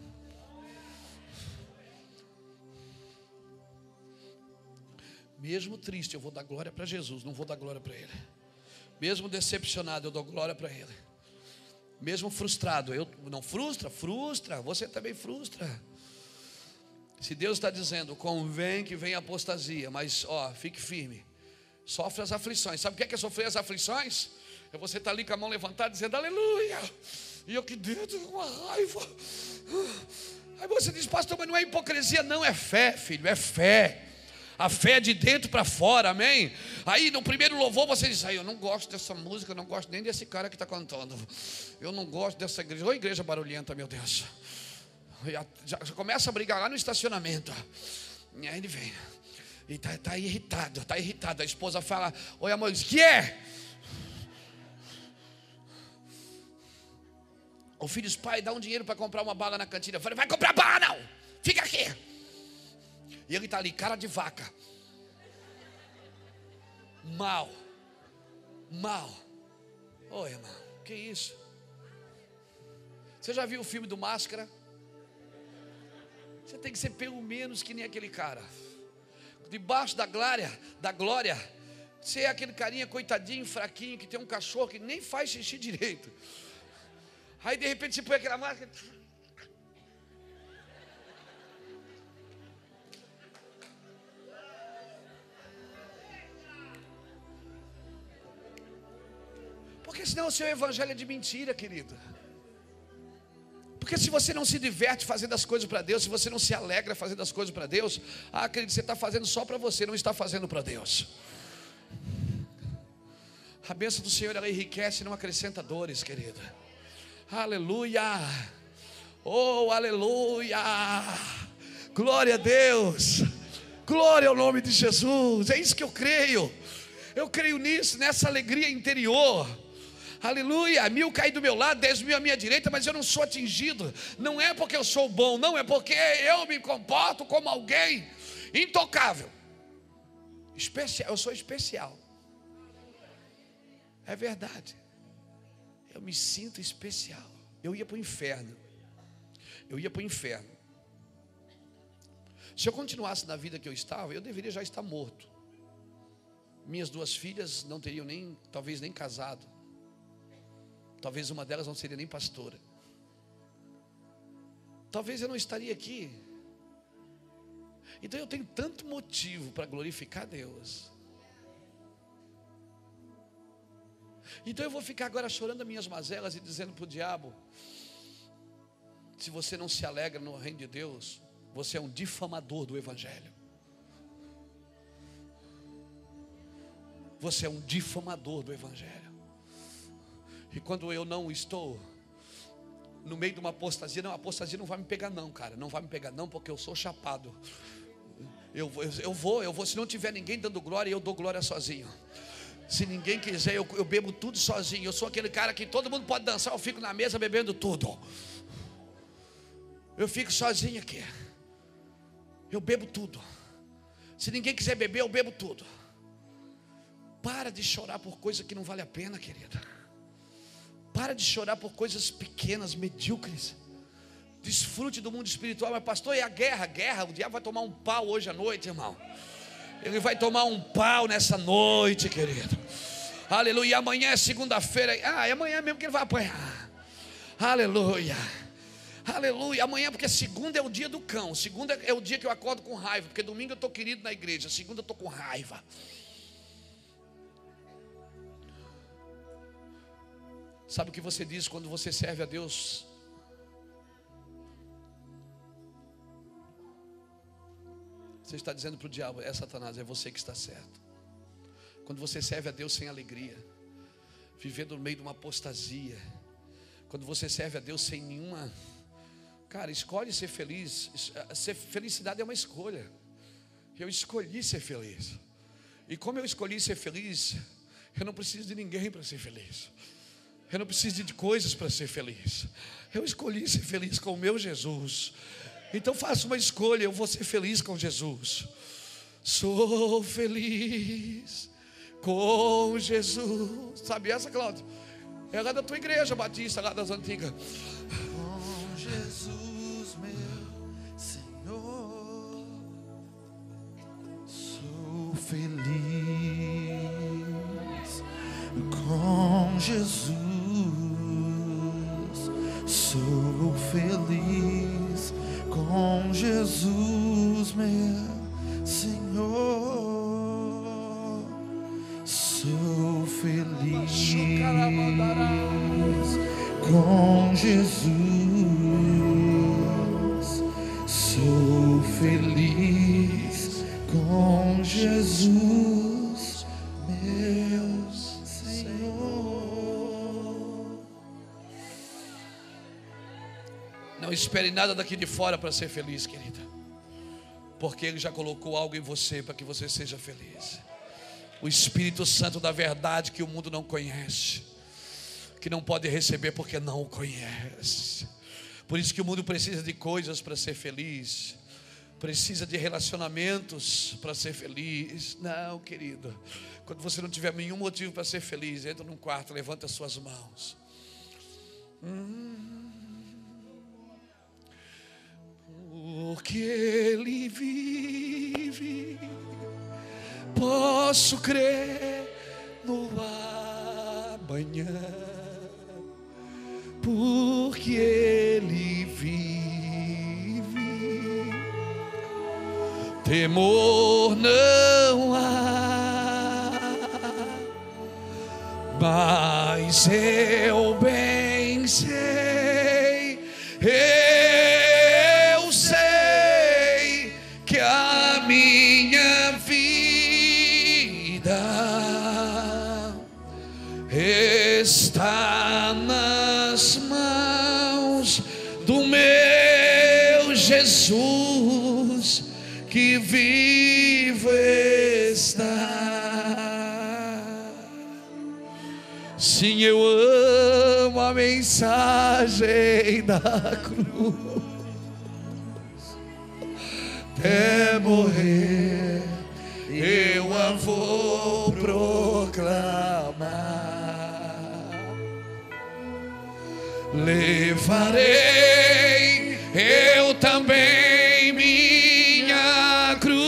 Mesmo triste, eu vou dar glória para Jesus, não vou dar glória para Ele. Mesmo decepcionado, eu dou glória para Ele. Mesmo frustrado, eu não frustra, frustra, você também frustra. Se Deus está dizendo, convém que venha apostasia, mas ó, fique firme. Sofre as aflições. Sabe o que é, que é sofrer as aflições? É você estar tá ali com a mão levantada dizendo aleluia. E eu que dentro uma raiva. Aí você diz, pastor, mas não é hipocrisia, não, é fé, filho, é fé. A fé é de dentro para fora, amém? Aí no primeiro louvor você diz, aí eu não gosto dessa música, não gosto nem desse cara que está cantando. Eu não gosto dessa igreja. Ô igreja barulhenta, meu Deus. Já, já começa a brigar lá no estacionamento. E aí ele vem. E está tá irritado, está irritado. A esposa fala, oi amor, diz, que é? O filho pai, dá um dinheiro para comprar uma bala na cantina. Eu falei, vai comprar bala não, fica aqui. E ele está ali, cara de vaca. Mal. Mal. Oi, irmão, que isso? Você já viu o filme do Máscara? Você tem que ser pelo menos que nem aquele cara. Debaixo da glória, da glória, você é aquele carinha coitadinho, fraquinho, que tem um cachorro que nem faz xixi direito. Aí de repente você põe aquela máscara. Porque senão o seu evangelho é de mentira, querido. Porque se você não se diverte fazendo as coisas para Deus, se você não se alegra fazendo as coisas para Deus, ah, acredite, você está fazendo só para você, não está fazendo para Deus. A bênção do Senhor ela enriquece e não acrescenta dores, querida. Aleluia. Oh, aleluia. Glória a Deus. Glória ao nome de Jesus. É isso que eu creio. Eu creio nisso, nessa alegria interior. Aleluia, mil caem do meu lado, dez mil à minha direita, mas eu não sou atingido. Não é porque eu sou bom, não, é porque eu me comporto como alguém intocável. Especial, eu sou especial. É verdade. Eu me sinto especial. Eu ia para o inferno. Eu ia para o inferno. Se eu continuasse na vida que eu estava, eu deveria já estar morto. Minhas duas filhas não teriam nem, talvez nem casado. Talvez uma delas não seria nem pastora. Talvez eu não estaria aqui. Então eu tenho tanto motivo para glorificar Deus. Então eu vou ficar agora chorando as minhas mazelas e dizendo para o diabo: se você não se alegra no reino de Deus, você é um difamador do Evangelho. Você é um difamador do Evangelho. E quando eu não estou no meio de uma apostasia, não, a apostasia não vai me pegar, não, cara. Não vai me pegar, não, porque eu sou chapado. Eu, eu, eu vou, eu vou. Se não tiver ninguém dando glória, eu dou glória sozinho. Se ninguém quiser, eu, eu bebo tudo sozinho. Eu sou aquele cara que todo mundo pode dançar, eu fico na mesa bebendo tudo. Eu fico sozinho aqui. Eu bebo tudo. Se ninguém quiser beber, eu bebo tudo. Para de chorar por coisa que não vale a pena, querida. Para de chorar por coisas pequenas, medíocres. Desfrute do mundo espiritual. Mas, pastor, e a guerra? Guerra, o diabo vai tomar um pau hoje à noite, irmão. Ele vai tomar um pau nessa noite, querido. Aleluia. Amanhã é segunda-feira. Ah, é amanhã mesmo que ele vai apanhar. Aleluia. Aleluia. Amanhã, porque segunda é o dia do cão. Segunda é o dia que eu acordo com raiva. Porque domingo eu estou querido na igreja. Segunda eu estou com raiva. Sabe o que você diz quando você serve a Deus? Você está dizendo para o diabo: é Satanás, é você que está certo. Quando você serve a Deus sem alegria, vivendo no meio de uma apostasia, quando você serve a Deus sem nenhuma. Cara, escolhe ser feliz. Ser felicidade é uma escolha. Eu escolhi ser feliz. E como eu escolhi ser feliz, eu não preciso de ninguém para ser feliz. Eu não preciso de coisas para ser feliz. Eu escolhi ser feliz com o meu Jesus. Então faça uma escolha, eu vou ser feliz com Jesus. Sou feliz com Jesus. Sabe essa, Cláudio? É lá da tua igreja batista, lá das antigas. Nada daqui de fora para ser feliz, querida. Porque Ele já colocou algo em você para que você seja feliz. O Espírito Santo da verdade que o mundo não conhece, que não pode receber porque não o conhece. Por isso que o mundo precisa de coisas para ser feliz, precisa de relacionamentos para ser feliz. Não, querido. Quando você não tiver nenhum motivo para ser feliz, entra num quarto, levanta as suas mãos. Porque Ele vive, posso crer no amanhã. Porque Ele vive, temor não há, mas eu bem sei, Sim, eu amo a mensagem da cruz. Até morrer, eu a vou proclamar. Levarei eu também minha cruz,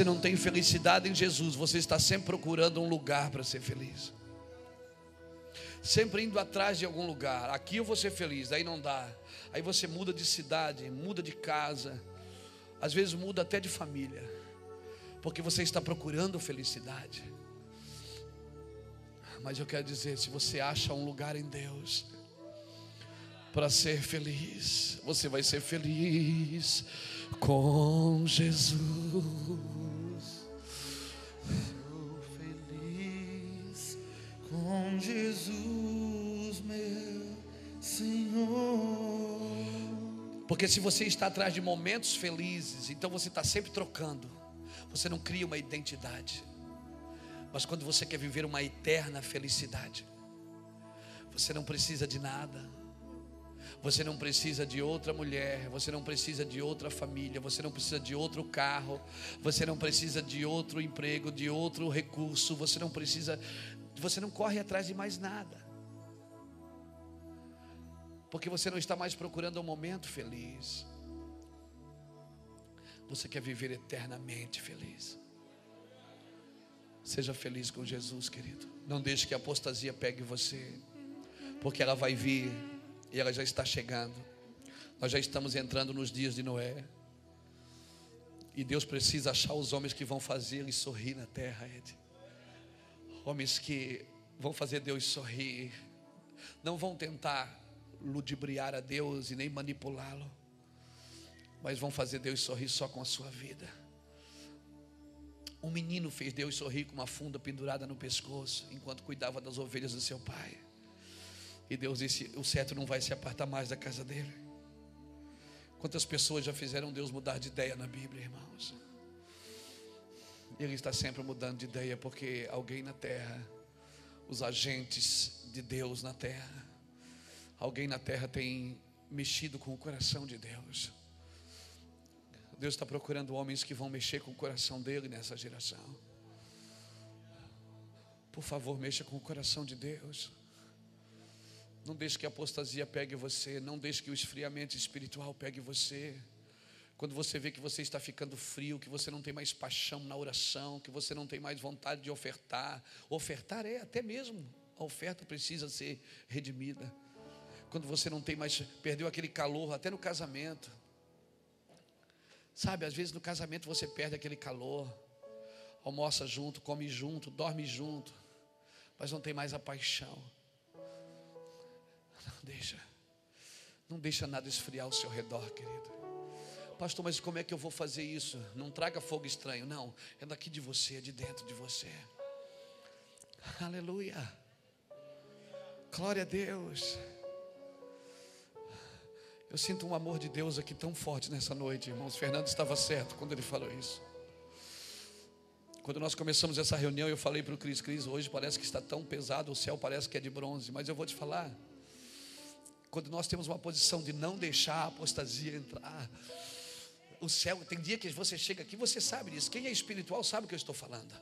você não tem felicidade em Jesus, você está sempre procurando um lugar para ser feliz. Sempre indo atrás de algum lugar. Aqui eu vou ser feliz, daí não dá. Aí você muda de cidade, muda de casa, às vezes muda até de família, porque você está procurando felicidade. Mas eu quero dizer, se você acha um lugar em Deus para ser feliz, você vai ser feliz com Jesus. Sou feliz com Jesus, meu Senhor. Porque se você está atrás de momentos felizes, então você está sempre trocando. Você não cria uma identidade. Mas quando você quer viver uma eterna felicidade, você não precisa de nada. Você não precisa de outra mulher, você não precisa de outra família, você não precisa de outro carro, você não precisa de outro emprego, de outro recurso, você não precisa, você não corre atrás de mais nada. Porque você não está mais procurando um momento feliz. Você quer viver eternamente feliz. Seja feliz com Jesus, querido. Não deixe que a apostasia pegue você, porque ela vai vir e ela já está chegando. Nós já estamos entrando nos dias de Noé. E Deus precisa achar os homens que vão fazer ele sorrir na terra, Ed. Homens que vão fazer Deus sorrir. Não vão tentar ludibriar a Deus e nem manipulá-lo, mas vão fazer Deus sorrir só com a sua vida. Um menino fez Deus sorrir com uma funda pendurada no pescoço, enquanto cuidava das ovelhas do seu pai. E Deus disse: O cetro não vai se apartar mais da casa dele. Quantas pessoas já fizeram Deus mudar de ideia na Bíblia, irmãos? Ele está sempre mudando de ideia, porque alguém na terra, os agentes de Deus na terra, alguém na terra tem mexido com o coração de Deus. Deus está procurando homens que vão mexer com o coração dele nessa geração. Por favor, mexa com o coração de Deus. Não deixe que a apostasia pegue você, não deixe que o esfriamento espiritual pegue você. Quando você vê que você está ficando frio, que você não tem mais paixão na oração, que você não tem mais vontade de ofertar, ofertar é até mesmo a oferta precisa ser redimida. Quando você não tem mais, perdeu aquele calor, até no casamento. Sabe, às vezes no casamento você perde aquele calor, almoça junto, come junto, dorme junto, mas não tem mais a paixão. Deixa, não deixa nada esfriar ao seu redor, querido. Pastor, mas como é que eu vou fazer isso? Não traga fogo estranho, não, é daqui de você, é de dentro de você. Aleluia. Glória a Deus. Eu sinto um amor de Deus aqui tão forte nessa noite, irmãos. Fernando estava certo quando ele falou isso. Quando nós começamos essa reunião, eu falei para o Cris, Cris, hoje parece que está tão pesado, o céu parece que é de bronze, mas eu vou te falar. Quando nós temos uma posição de não deixar a apostasia entrar, o céu, tem dia que você chega aqui, você sabe disso. Quem é espiritual sabe o que eu estou falando.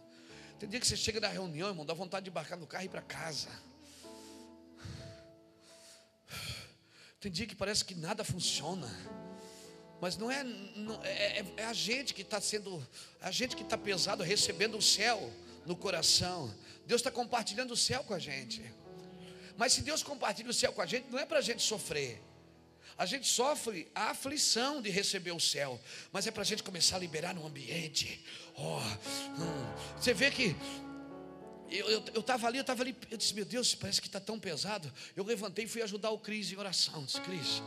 Tem dia que você chega na reunião, irmão, dá vontade de embarcar no carro e ir para casa. Tem dia que parece que nada funciona. Mas não é, não, é, é, é a gente que está sendo, a gente que está pesado, recebendo o céu no coração. Deus está compartilhando o céu com a gente. Mas se Deus compartilha o céu com a gente, não é para a gente sofrer. A gente sofre a aflição de receber o céu, mas é para a gente começar a liberar no ambiente. Oh, hum. Você vê que eu estava ali, eu estava ali, eu disse, meu Deus, parece que está tão pesado. Eu levantei e fui ajudar o Cris em oração. Disse, Cris,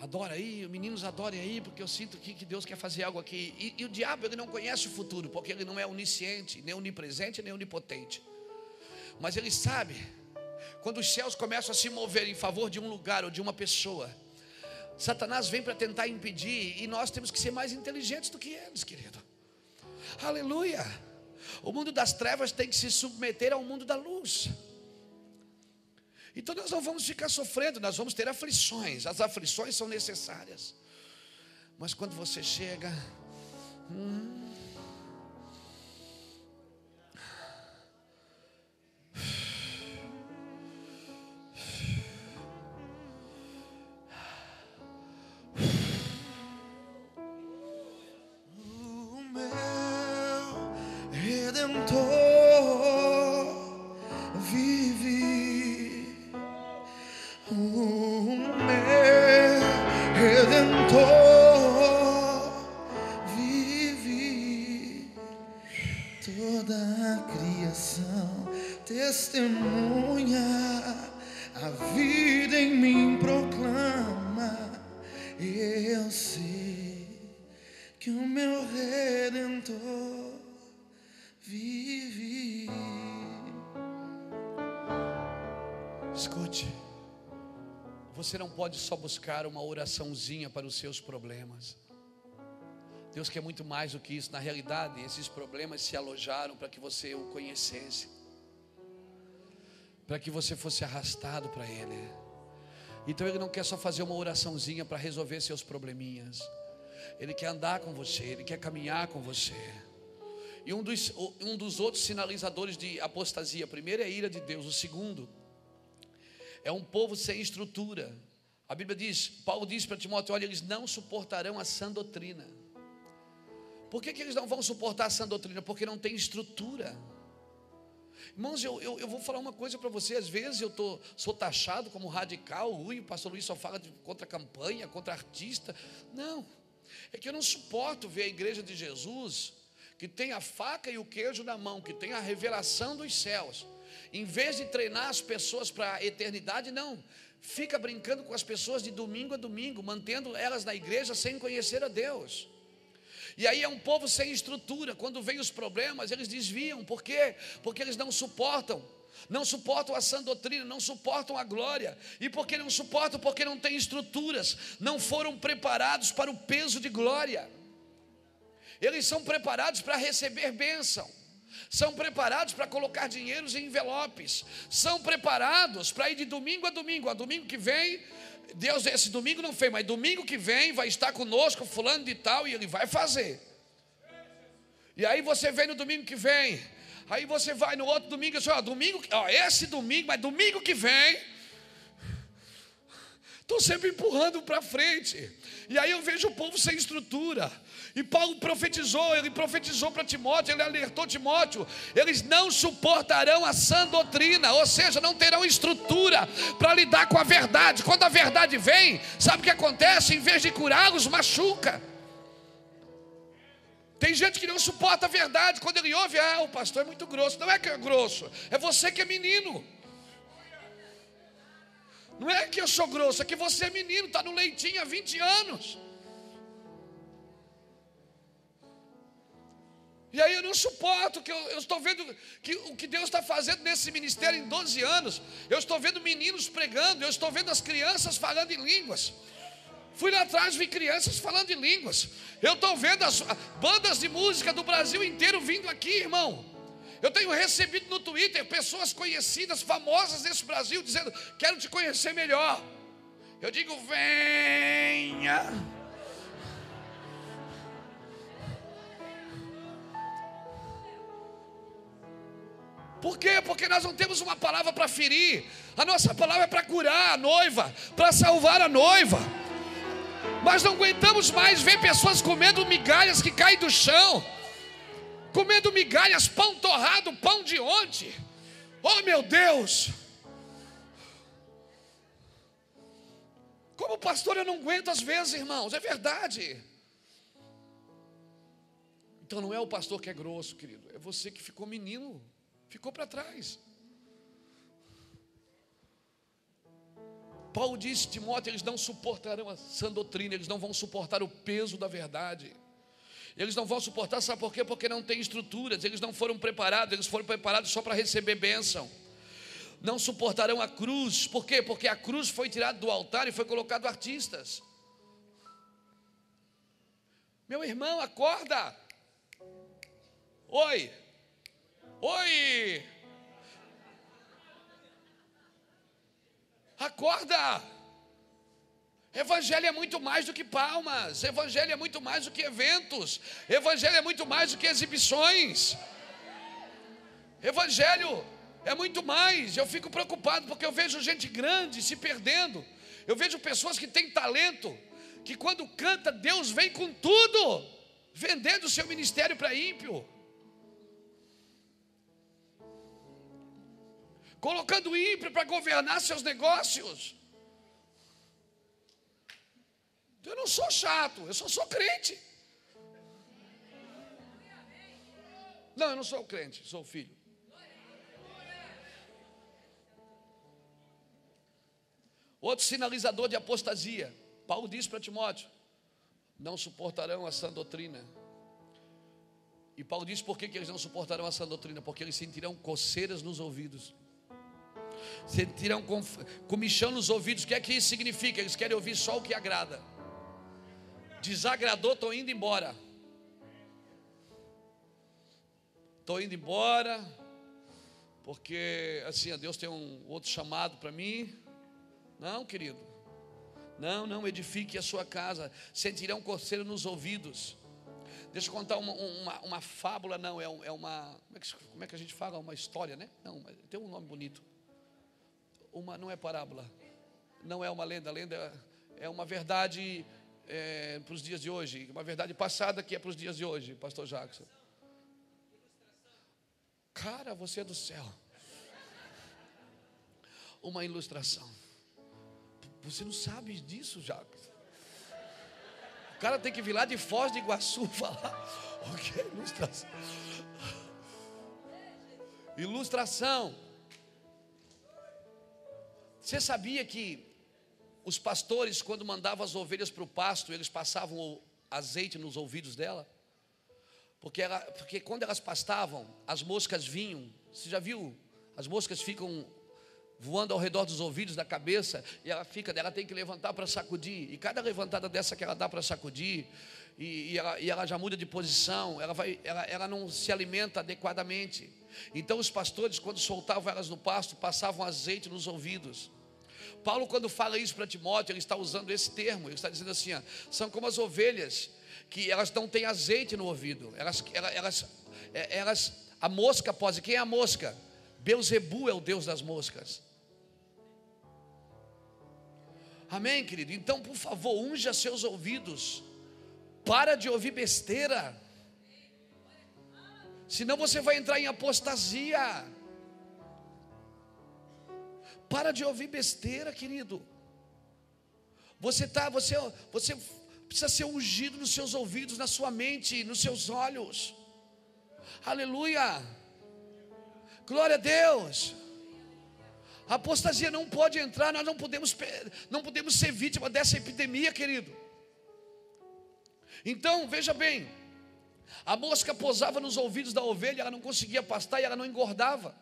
adora aí, meninos adorem aí, porque eu sinto que, que Deus quer fazer algo aqui. E, e, o diabo ele não conhece o futuro, porque ele não é onisciente, nem onipresente, nem onipotente. Mas ele sabe, quando os céus começam a se mover em favor de um lugar ou de uma pessoa, Satanás vem para tentar impedir, e nós temos que ser mais inteligentes do que eles, querido. Aleluia. O mundo das trevas tem que se submeter ao mundo da luz. Então nós não vamos ficar sofrendo, nós vamos ter aflições. As aflições são necessárias. Mas quando você chega, hum, Você não pode só buscar uma oraçãozinha para os seus problemas. Deus quer muito mais do que isso. Na realidade, esses problemas se alojaram para que você o conhecesse, para que você fosse arrastado para Ele. Então Ele não quer só fazer uma oraçãozinha para resolver seus probleminhas. Ele quer andar com você, Ele quer caminhar com você. E um dos, um dos outros sinalizadores de apostasia, primeiro é a ira de Deus, o segundo é um povo sem estrutura. A Bíblia diz, Paulo diz para Timóteo: olha, eles não suportarão a sã doutrina. Por que, que eles não vão suportar a sã doutrina? Porque não tem estrutura. Irmãos, eu, eu, eu vou falar uma coisa para você. Às vezes eu tô, sou taxado como radical. Ui, o pastor Luiz só fala de, contra campanha, contra artista. Não, é que eu não suporto ver a igreja de Jesus que tem a faca e o queijo na mão, que tem a revelação dos céus, em vez de treinar as pessoas para a eternidade, não, fica brincando com as pessoas de domingo a domingo, mantendo elas na igreja sem conhecer a Deus. E aí é um povo sem estrutura. Quando vem os problemas, eles desviam. Por quê? Porque eles não suportam. Não suportam a sã doutrina, não suportam a glória. E porque não suportam? Porque não têm estruturas, não foram preparados para o peso de glória. Eles são preparados para receber bênção são preparados para colocar dinheiros em envelopes, são preparados para ir de domingo a domingo. A domingo que vem, Deus, esse domingo não fez, mas domingo que vem vai estar conosco, fulano de tal, e ele vai fazer. E aí você vem no domingo que vem, aí você vai no outro domingo, assim, ó, domingo, ó, esse domingo, mas domingo que vem, estou sempre empurrando para frente. E aí eu vejo o povo sem estrutura. E Paulo profetizou, ele profetizou para Timóteo, ele alertou Timóteo: eles não suportarão a sã doutrina, ou seja, não terão estrutura para lidar com a verdade. Quando a verdade vem, sabe o que acontece? Em vez de curá-los, machuca. Tem gente que não suporta a verdade. Quando ele ouve, ah, o pastor é muito grosso. Não é que é grosso, é você que é menino. Não é que eu sou grosso, é que você é menino, está no leitinho há 20 anos. E aí eu não suporto, que eu, eu estou vendo que o que Deus está fazendo nesse ministério em 12 anos. Eu estou vendo meninos pregando, eu estou vendo as crianças falando em línguas. Fui lá atrás, vi crianças falando em línguas. Eu estou vendo as bandas de música do Brasil inteiro vindo aqui, irmão. Eu tenho recebido no Twitter pessoas conhecidas, famosas nesse Brasil, dizendo: Quero te conhecer melhor. Eu digo: Venha. Por quê? Porque nós não temos uma palavra para ferir. A nossa palavra é para curar a noiva, para salvar a noiva. Mas não aguentamos mais ver pessoas comendo migalhas que caem do chão, comendo migalhas, pão torrado, pão de ontem. Oh meu Deus! Como pastor eu não aguento às vezes, irmãos, é verdade. Então não é o pastor que é grosso, querido, é você que ficou menino ficou para trás. Paulo disse, Timóteo, eles não suportarão a sã doutrina, eles não vão suportar o peso da verdade. Eles não vão suportar, sabe por quê? Porque não tem estruturas, eles não foram preparados, eles foram preparados só para receber bênção. Não suportarão a cruz, por quê? Porque a cruz foi tirada do altar e foi colocado artistas. Meu irmão, acorda. Oi. Oi! Acorda! Evangelho é muito mais do que palmas, Evangelho é muito mais do que eventos, Evangelho é muito mais do que exibições. Evangelho é muito mais. Eu fico preocupado porque eu vejo gente grande se perdendo. Eu vejo pessoas que têm talento, que quando canta, Deus vem com tudo, vendendo o seu ministério para ímpio. Colocando ímpio para governar seus negócios. Eu não sou chato, eu só sou crente. Não, eu não sou crente, sou filho. Outro sinalizador de apostasia. Paulo diz para Timóteo: não suportarão a sã doutrina. E Paulo diz por que, que eles não suportarão a sã doutrina? Porque eles sentirão coceiras nos ouvidos sentirão comichão nos ouvidos. O que é que isso significa? Eles querem ouvir só o que agrada. Desagradou, estou indo embora. Estou indo embora, porque assim, Deus tem um outro chamado para mim. Não, querido. Não, não, edifique a sua casa. Sentirão coceiro nos ouvidos. Deixa eu contar uma, uma, uma fábula, não, é, é uma. Como é, que, como é, que, a gente fala? Uma história, né? Não, tem um nome bonito uma, não é parábola, não é uma lenda, lenda é uma verdade é, para os dias de hoje, uma verdade passada que é para os dias de hoje, Pastor Jackson. Cara, você é do céu. Uma ilustração. Você não sabe disso, Jackson. O cara tem que vir lá de Foz de Iguaçu falar. O que é ilustração? Ilustração você sabia que os pastores, quando mandavam as ovelhas para o pasto, eles passavam azeite nos ouvidos dela? Porque, ela, porque quando elas pastavam, as moscas vinham. Você já viu? As moscas ficam voando ao redor dos ouvidos, da cabeça, e ela fica, ela tem que levantar para sacudir. E cada levantada dessa que ela dá para sacudir, e, e, ela, e, ela, já muda de posição, ela, vai, ela, ela não se alimenta adequadamente. Então os pastores, quando soltavam elas no pasto, passavam azeite nos ouvidos. Paulo, quando fala isso para Timóteo, ele está usando esse termo, ele está dizendo assim: ó, são como as ovelhas que elas não têm azeite no ouvido, elas, elas, é, elas, a mosca pode, quem é a mosca? Beuzebu é o Deus das moscas. Amém, querido? Então, por favor, unja seus ouvidos, para de ouvir besteira, senão você vai entrar em apostasia. Para de ouvir besteira, querido. Você tá, você, você precisa ser ungido nos seus ouvidos, na sua mente, nos seus olhos. Aleluia. Glória a Deus. A apostasia não pode entrar, nós não podemos, não podemos ser vítima dessa epidemia, querido. Então, veja bem, a mosca posava nos ouvidos da ovelha, ela não conseguia pastar e ela não engordava.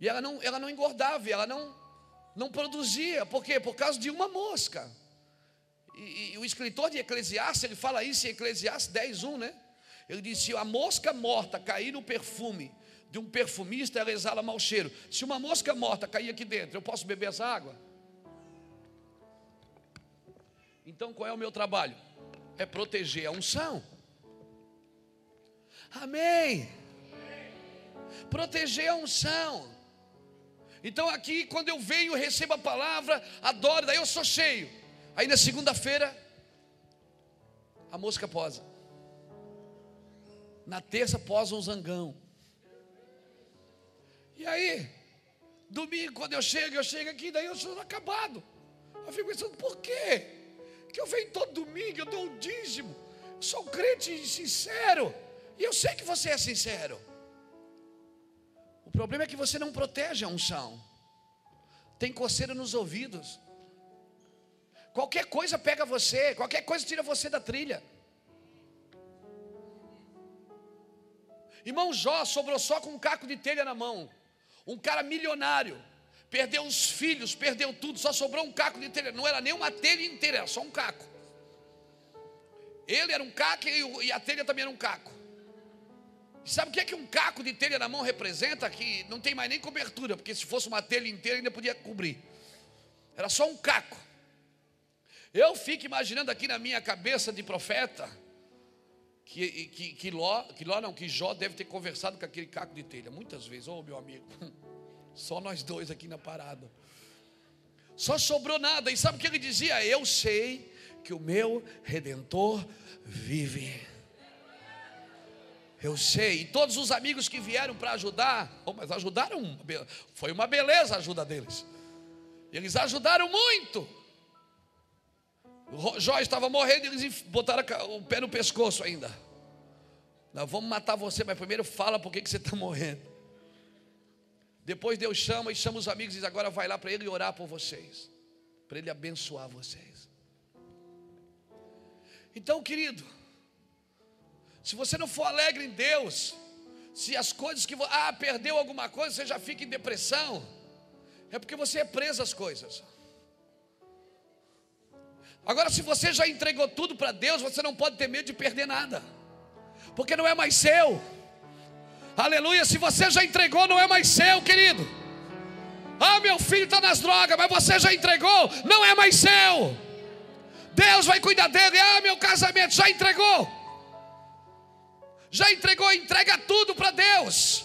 E ela não, ela não engordava, ela não, não produzia. Por quê? Por causa de uma mosca. E, e, o escritor de Eclesiastes, ele fala isso em Eclesiastes 10.1, né? Ele diz, se a mosca morta cair no perfume de um perfumista, ela exala mau cheiro. Se uma mosca morta cair aqui dentro, eu posso beber essa água? Então qual é o meu trabalho? É proteger a unção. Amém. Proteger a unção. Então aqui, quando eu venho, recebo a palavra, adoro, daí eu sou cheio. Aí na segunda-feira, a mosca posa. Na terça posa um zangão. E aí, domingo, quando eu chego, eu chego aqui, daí eu sou acabado. Eu fico pensando, por quê? Que eu venho todo domingo, eu dou um dízimo. Sou crente sincero. E eu sei que você é sincero. O problema é que você não protege a unção. Tem coceira nos ouvidos. Qualquer coisa pega você, qualquer coisa tira você da trilha. Irmão Jó sobrou só com um caco de telha na mão. Um cara milionário. Perdeu os filhos, perdeu tudo, só sobrou um caco de telha. Não era nem uma telha inteira, era só um caco. Ele era um caco e a telha também era um caco. Sabe o que é que um caco de telha na mão representa? Que não tem mais nem cobertura, porque se fosse uma telha inteira ainda podia cobrir. Era só um caco. Eu fico imaginando aqui na minha cabeça de profeta que, que, que, Ló, que Ló não, que Jó deve ter conversado com aquele caco de telha muitas vezes. Ô oh, meu amigo, só nós dois aqui na parada. Só sobrou nada. E sabe o que ele dizia? Eu sei que o meu redentor vive. Eu sei, e todos os amigos que vieram para ajudar, oh, mas ajudaram, foi uma beleza a ajuda deles. Eles ajudaram muito. O Jó estava morrendo, eles botaram o pé no pescoço ainda. Nós vamos matar você, mas primeiro fala por que você está morrendo. Depois Deus chama e chama os amigos e diz: agora vai lá para ele orar por vocês, para ele abençoar vocês. Então, querido, se você não for alegre em Deus, se as coisas que ah, perdeu alguma coisa, você já fica em depressão, é porque você é preso às coisas. Agora, se você já entregou tudo para Deus, você não pode ter medo de perder nada, porque não é mais seu. Aleluia, se você já entregou, não é mais seu, querido. Ah, meu filho está nas drogas, mas você já entregou, não é mais seu. Deus vai cuidar dele. Ah, meu casamento já entregou já entregou, entrega tudo para Deus.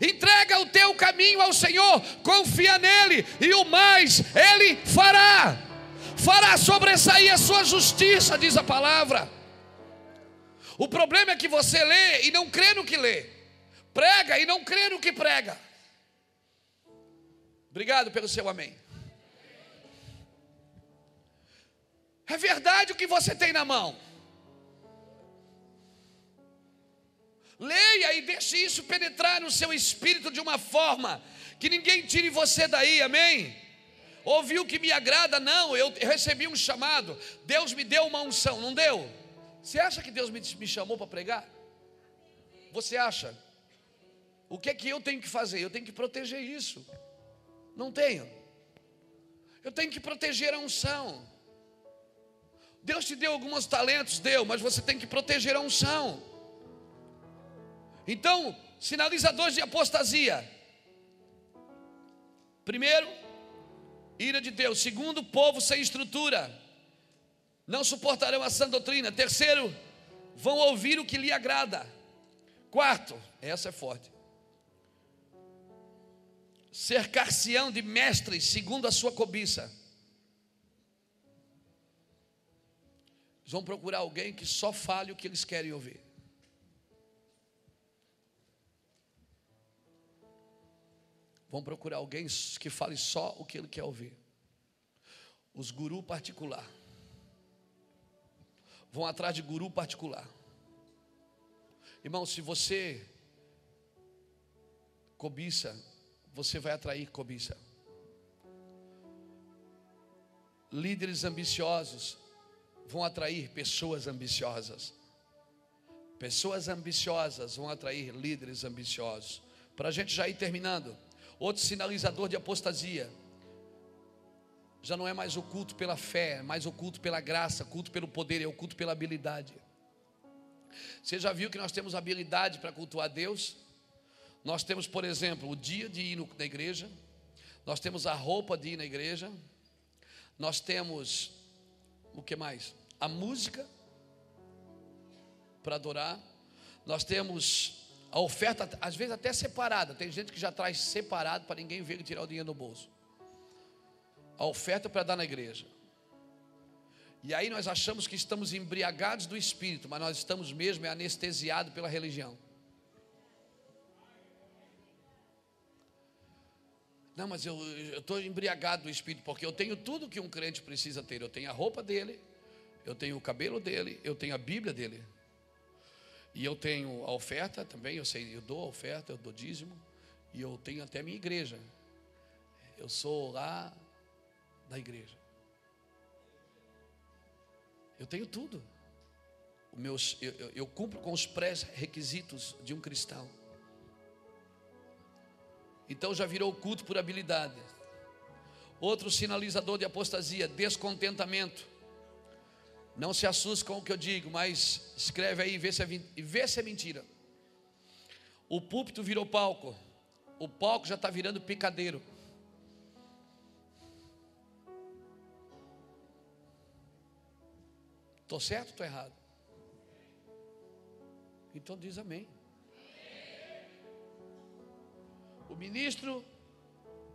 Entrega o teu caminho ao Senhor, confia nele, e o mais ele fará. Fará sobressair a sua justiça, diz a palavra. O problema é que você lê e não crê no que lê, prega e não crê no que prega. Obrigado pelo seu amém. É verdade o que você tem na mão. Leia e deixe isso penetrar no seu espírito de uma forma que ninguém tire você daí, amém? ouvir o que me agrada, não. Eu recebi um chamado, Deus me deu uma unção, não deu? Você acha que Deus me, me chamou para pregar? Você acha? O que é que eu tenho que fazer? Eu tenho que proteger isso. Não tenho. Eu tenho que proteger a unção. Deus te deu alguns talentos, deu, mas você tem que proteger a unção. Então, sinalizadores de apostasia. Primeiro, ira de Deus. Segundo, povo sem estrutura. Não suportarão a sã doutrina. Terceiro, vão ouvir o que lhe agrada. Quarto, essa é forte. Cercar-se-ão de mestres segundo a sua cobiça. Eles vão procurar alguém que só fale o que eles querem ouvir. Vão procurar alguém que fale só o que ele quer ouvir. Os guru particular. Vão atrás de guru particular. Irmão, se você cobiça, você vai atrair cobiça. Líderes ambiciosos vão atrair pessoas ambiciosas. Pessoas ambiciosas vão atrair líderes ambiciosos. Para a gente já ir terminando, outro sinalizador de apostasia. Já não é mais o culto pela fé, mais o culto pela graça, culto pelo poder, é o culto pela habilidade. Você já viu que nós temos habilidade para cultuar Deus? Nós temos, por exemplo, o dia de ir na igreja, nós temos a roupa de ir na igreja, nós temos o que mais? A música para adorar, nós temos a oferta, às vezes até separada, tem gente que já traz separado para ninguém ver e tirar o dinheiro do bolso. A oferta para dar na igreja. E aí nós achamos que estamos embriagados do espírito, mas nós estamos mesmo é anestesiados pela religião. Não, mas eu estou embriagado do espírito, porque eu tenho tudo que um crente precisa ter. Eu tenho a roupa dele, eu tenho o cabelo dele, eu tenho a Bíblia dele. E eu tenho a oferta também, eu sei, eu dou a oferta, eu dou dízimo, e eu tenho até minha igreja. Eu sou lá da igreja. Eu tenho tudo. Meus, eu, eu, eu cumpro com os pré-requisitos de um cristão. Então já virou culto por habilidade. Outro sinalizador de apostasia, descontentamento. Não se assuste com o que eu digo, mas escreve aí e vê se é, vê se é mentira. O púlpito virou palco. O palco já está virando picadeiro. Estou certo ou estou errado? Então diz amém. O ministro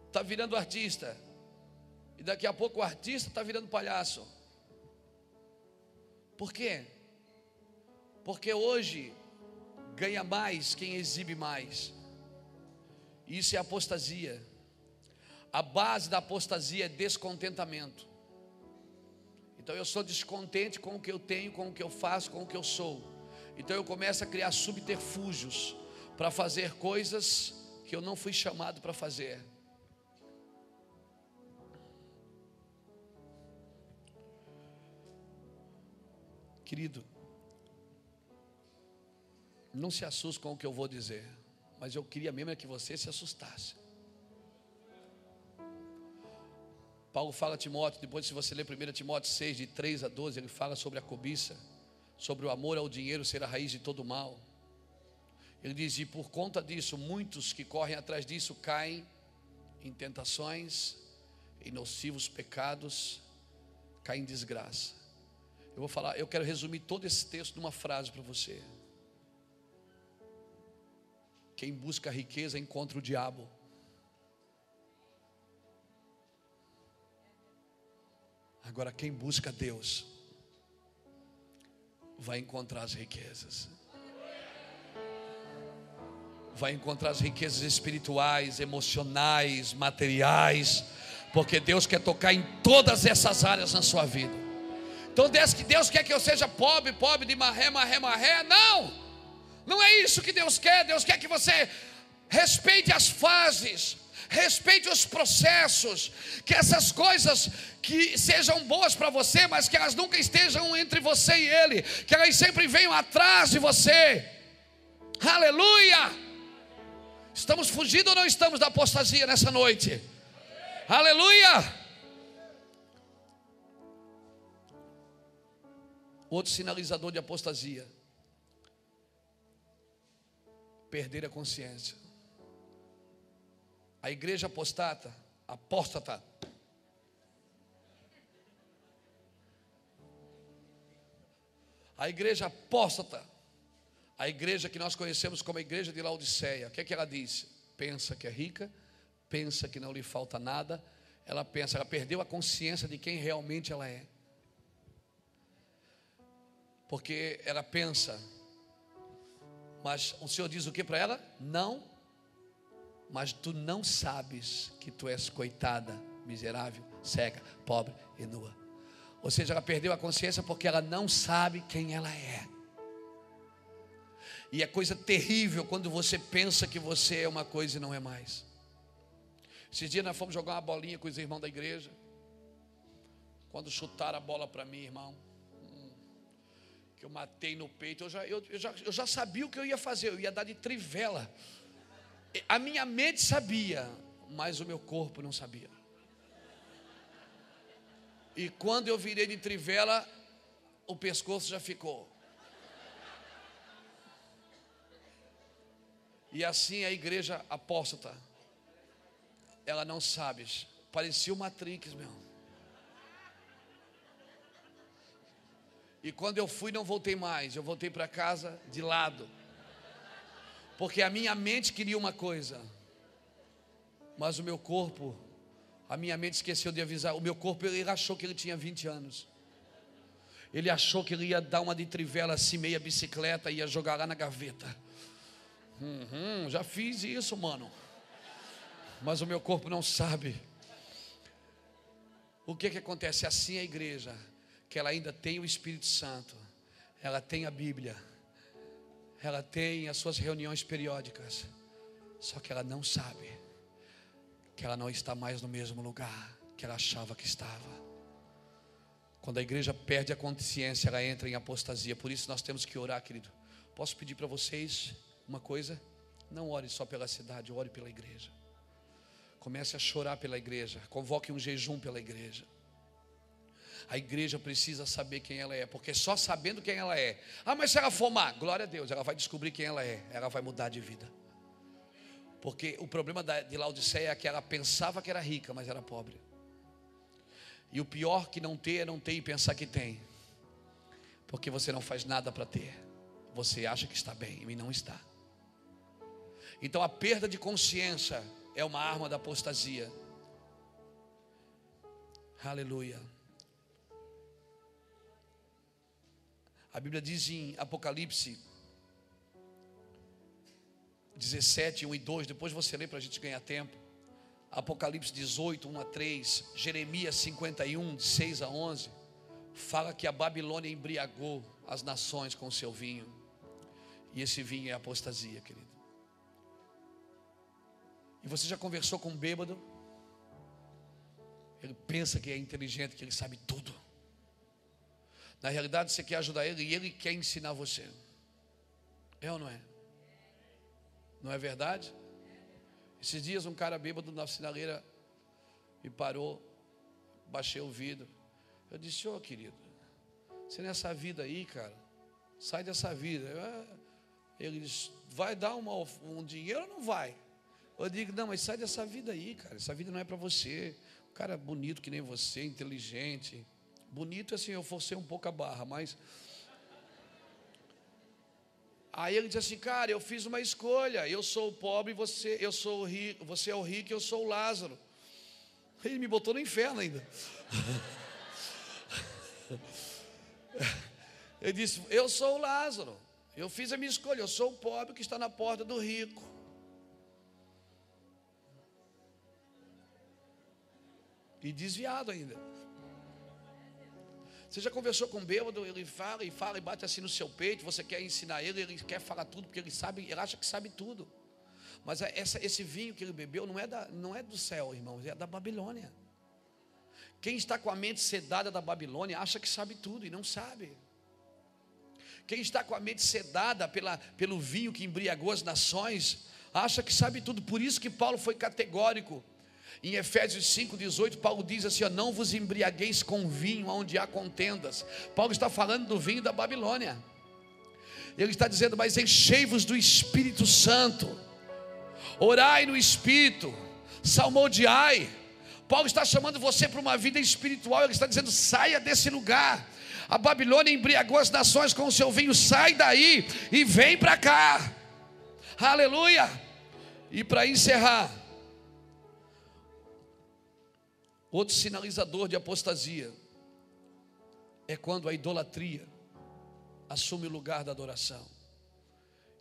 está virando artista. E daqui a pouco o artista está virando palhaço. Por quê? Porque hoje ganha mais quem exibe mais. Isso é apostasia. A base da apostasia é descontentamento. Então eu sou descontente com o que eu tenho, com o que eu faço, com o que eu sou. Então eu começo a criar subterfúgios para fazer coisas que eu não fui chamado para fazer. Querido, não se assuste com o que eu vou dizer, mas eu queria mesmo é que você se assustasse. Paulo fala a Timóteo, depois se você ler 1 Timóteo 6, de 3 a 12, ele fala sobre a cobiça, sobre o amor ao dinheiro ser a raiz de todo mal. Ele diz: E por conta disso, muitos que correm atrás disso caem em tentações, em nocivos pecados, caem em desgraça. Eu vou falar, eu quero resumir todo esse texto numa frase para você. Quem busca riqueza encontra o diabo. Agora, quem busca Deus, vai encontrar as riquezas. Vai encontrar as riquezas espirituais, emocionais, materiais, porque Deus quer tocar em todas essas áreas na sua vida. Então, Deus quer que eu seja pobre, pobre de marré, marré, marré. Não, não é isso que Deus quer. Deus quer que você respeite as fases, Respeite os processos, que essas coisas que sejam boas para você, mas que elas nunca estejam entre você e ele, que elas sempre venham atrás de você. Aleluia! Estamos fugindo ou não estamos da apostasia nessa noite? Aleluia! Outro sinalizador de apostasia. Perder a consciência. A igreja apostata, apóstata. A igreja apóstata. A igreja que nós conhecemos como a igreja de Laodiceia. O que é que ela disse? Pensa que é rica, pensa que não lhe falta nada. Ela pensa, ela perdeu a consciência de quem realmente ela é. Porque ela pensa, mas o Senhor diz o que para ela? Não, mas tu não sabes que tu és coitada, miserável, cega, pobre e nua. Ou seja, ela perdeu a consciência porque ela não sabe quem ela é. E é coisa terrível quando você pensa que você é uma coisa e não é mais. Esses dias nós fomos jogar uma bolinha com os irmãos da igreja. Quando chutaram a bola para mim, irmão, que eu matei no peito, eu já, eu, eu, já, eu já sabia o que eu ia fazer, eu ia dar de trivela. A minha mente sabia, mas o meu corpo não sabia. E quando eu virei de trivela, o pescoço já ficou. E assim a igreja apóstata, ela não sabe, parecia o Matrix, meu. E quando eu fui, não voltei mais, eu voltei para casa de lado. Porque a minha mente queria uma coisa, mas o meu corpo, a minha mente esqueceu de avisar. O meu corpo, ele achou que ele tinha 20 anos. Ele achou que ele ia dar uma de trivela assim, meia bicicleta, ia jogar lá na gaveta. Uhum, já fiz isso, mano. Mas o meu corpo não sabe. O que que acontece? Assim é a igreja, que ela ainda tem o Espírito Santo, ela tem a Bíblia, ela tem as suas reuniões periódicas, só que ela não sabe que ela não está mais no mesmo lugar que ela achava que estava. Quando a igreja perde a consciência, ela entra em apostasia. Por isso nós temos que orar, querido. Posso pedir para vocês uma coisa? Não ore só pela cidade, ore pela igreja. Comece a chorar pela igreja, convoque um jejum pela igreja. A igreja precisa saber quem ela é, porque só sabendo quem ela é. Ah, mas se ela for má, glória a Deus, ela vai descobrir quem ela é, ela vai mudar de vida. Porque o problema de Laodiceia é que ela pensava que era rica, mas era pobre. E o pior que não ter é não ter e pensar que tem. Porque você não faz nada para ter. Você acha que está bem e não está. Então a perda de consciência é uma arma da apostasia. Aleluia. A Bíblia diz em Apocalipse 17, 1 e 2, depois você lê para a gente ganhar tempo. Apocalipse 18, 1 a 3, Jeremias 51, de 6 a 11, fala que a Babilônia embriagou as nações com seu vinho. E esse vinho é apostasia, querido. E você já conversou com um bêbado? Ele pensa que é inteligente, que ele sabe tudo. Na realidade, você quer ajudar ele e ele quer ensinar você. É ou não é? Não é verdade? Esses dias um cara bêbado na sinaleira me parou, baixei o vidro. Eu disse, ô oh, querido, você nessa vida aí, cara, sai dessa vida. Ah, ele disse, vai dar uma, um dinheiro ou não vai? Eu digo, não, mas sai dessa vida aí, cara. Essa vida não é para você. Um cara bonito que nem você, inteligente. Bonito assim, eu forcei um pouco a barra, mas. Aí ele disse assim, cara, eu fiz uma escolha. Eu sou o pobre, você, eu sou o rico, você é o rico, eu sou o Lázaro. Ele me botou no inferno ainda. Ele disse, eu sou o Lázaro. Eu fiz a minha escolha, eu sou o pobre que está na porta do rico. E desviado ainda. Você já conversou com um bêbado, ele fala e fala e bate assim no seu peito, você quer ensinar ele, ele quer falar tudo, porque ele sabe, ele acha que sabe tudo. Mas essa, esse vinho que ele bebeu não é, da, não é do céu, irmãos, é da Babilônia. Quem está com a mente sedada da Babilônia acha que sabe tudo e não sabe. Quem está com a mente sedada pela, pelo vinho que embriagou as nações, acha que sabe tudo. Por isso que Paulo foi categórico. Em Efésios 5,18, Paulo diz assim: ó, Não vos embriagueis com vinho onde há contendas. Paulo está falando do vinho da Babilônia. Ele está dizendo: Mas enchei-vos do Espírito Santo orai no espírito, salmodiai. Paulo está chamando você para uma vida espiritual, ele está dizendo: saia desse lugar. A Babilônia embriagou as nações com o seu vinho, sai daí e vem para cá. Aleluia! E para encerrar, outro sinalizador de apostasia é quando a idolatria assume o lugar da adoração.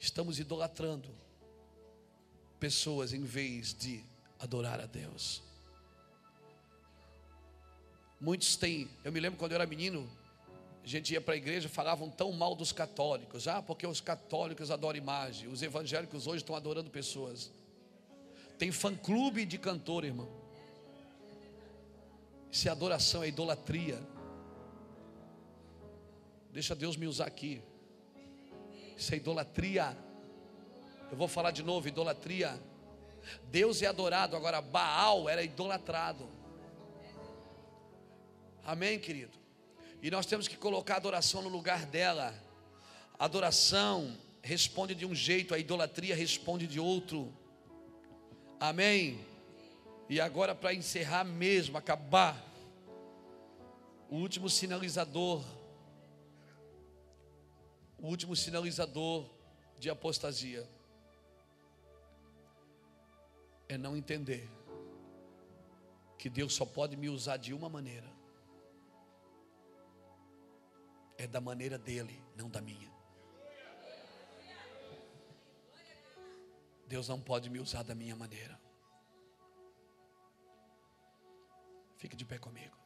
Estamos idolatrando pessoas em vez de adorar a Deus. Muitos têm, eu me lembro quando eu era menino, a gente ia para a igreja, falavam tão mal dos católicos, ah, porque os católicos adoram imagem, os evangélicos hoje estão adorando pessoas. Tem fã-clube de cantor, irmão. Isso é adoração, é idolatria. Deixa Deus me usar aqui. Isso é idolatria. Eu vou falar de novo: idolatria. Deus é adorado, agora Baal era idolatrado. Amém, querido? E nós temos que colocar a adoração no lugar dela. A adoração responde de um jeito, a idolatria responde de outro. Amém? E agora, para encerrar mesmo, acabar, o último sinalizador, o último sinalizador de apostasia é não entender que Deus só pode me usar de uma maneira. É da maneira dele, não da minha. Deus não pode me usar da minha maneira. Fique de pé comigo.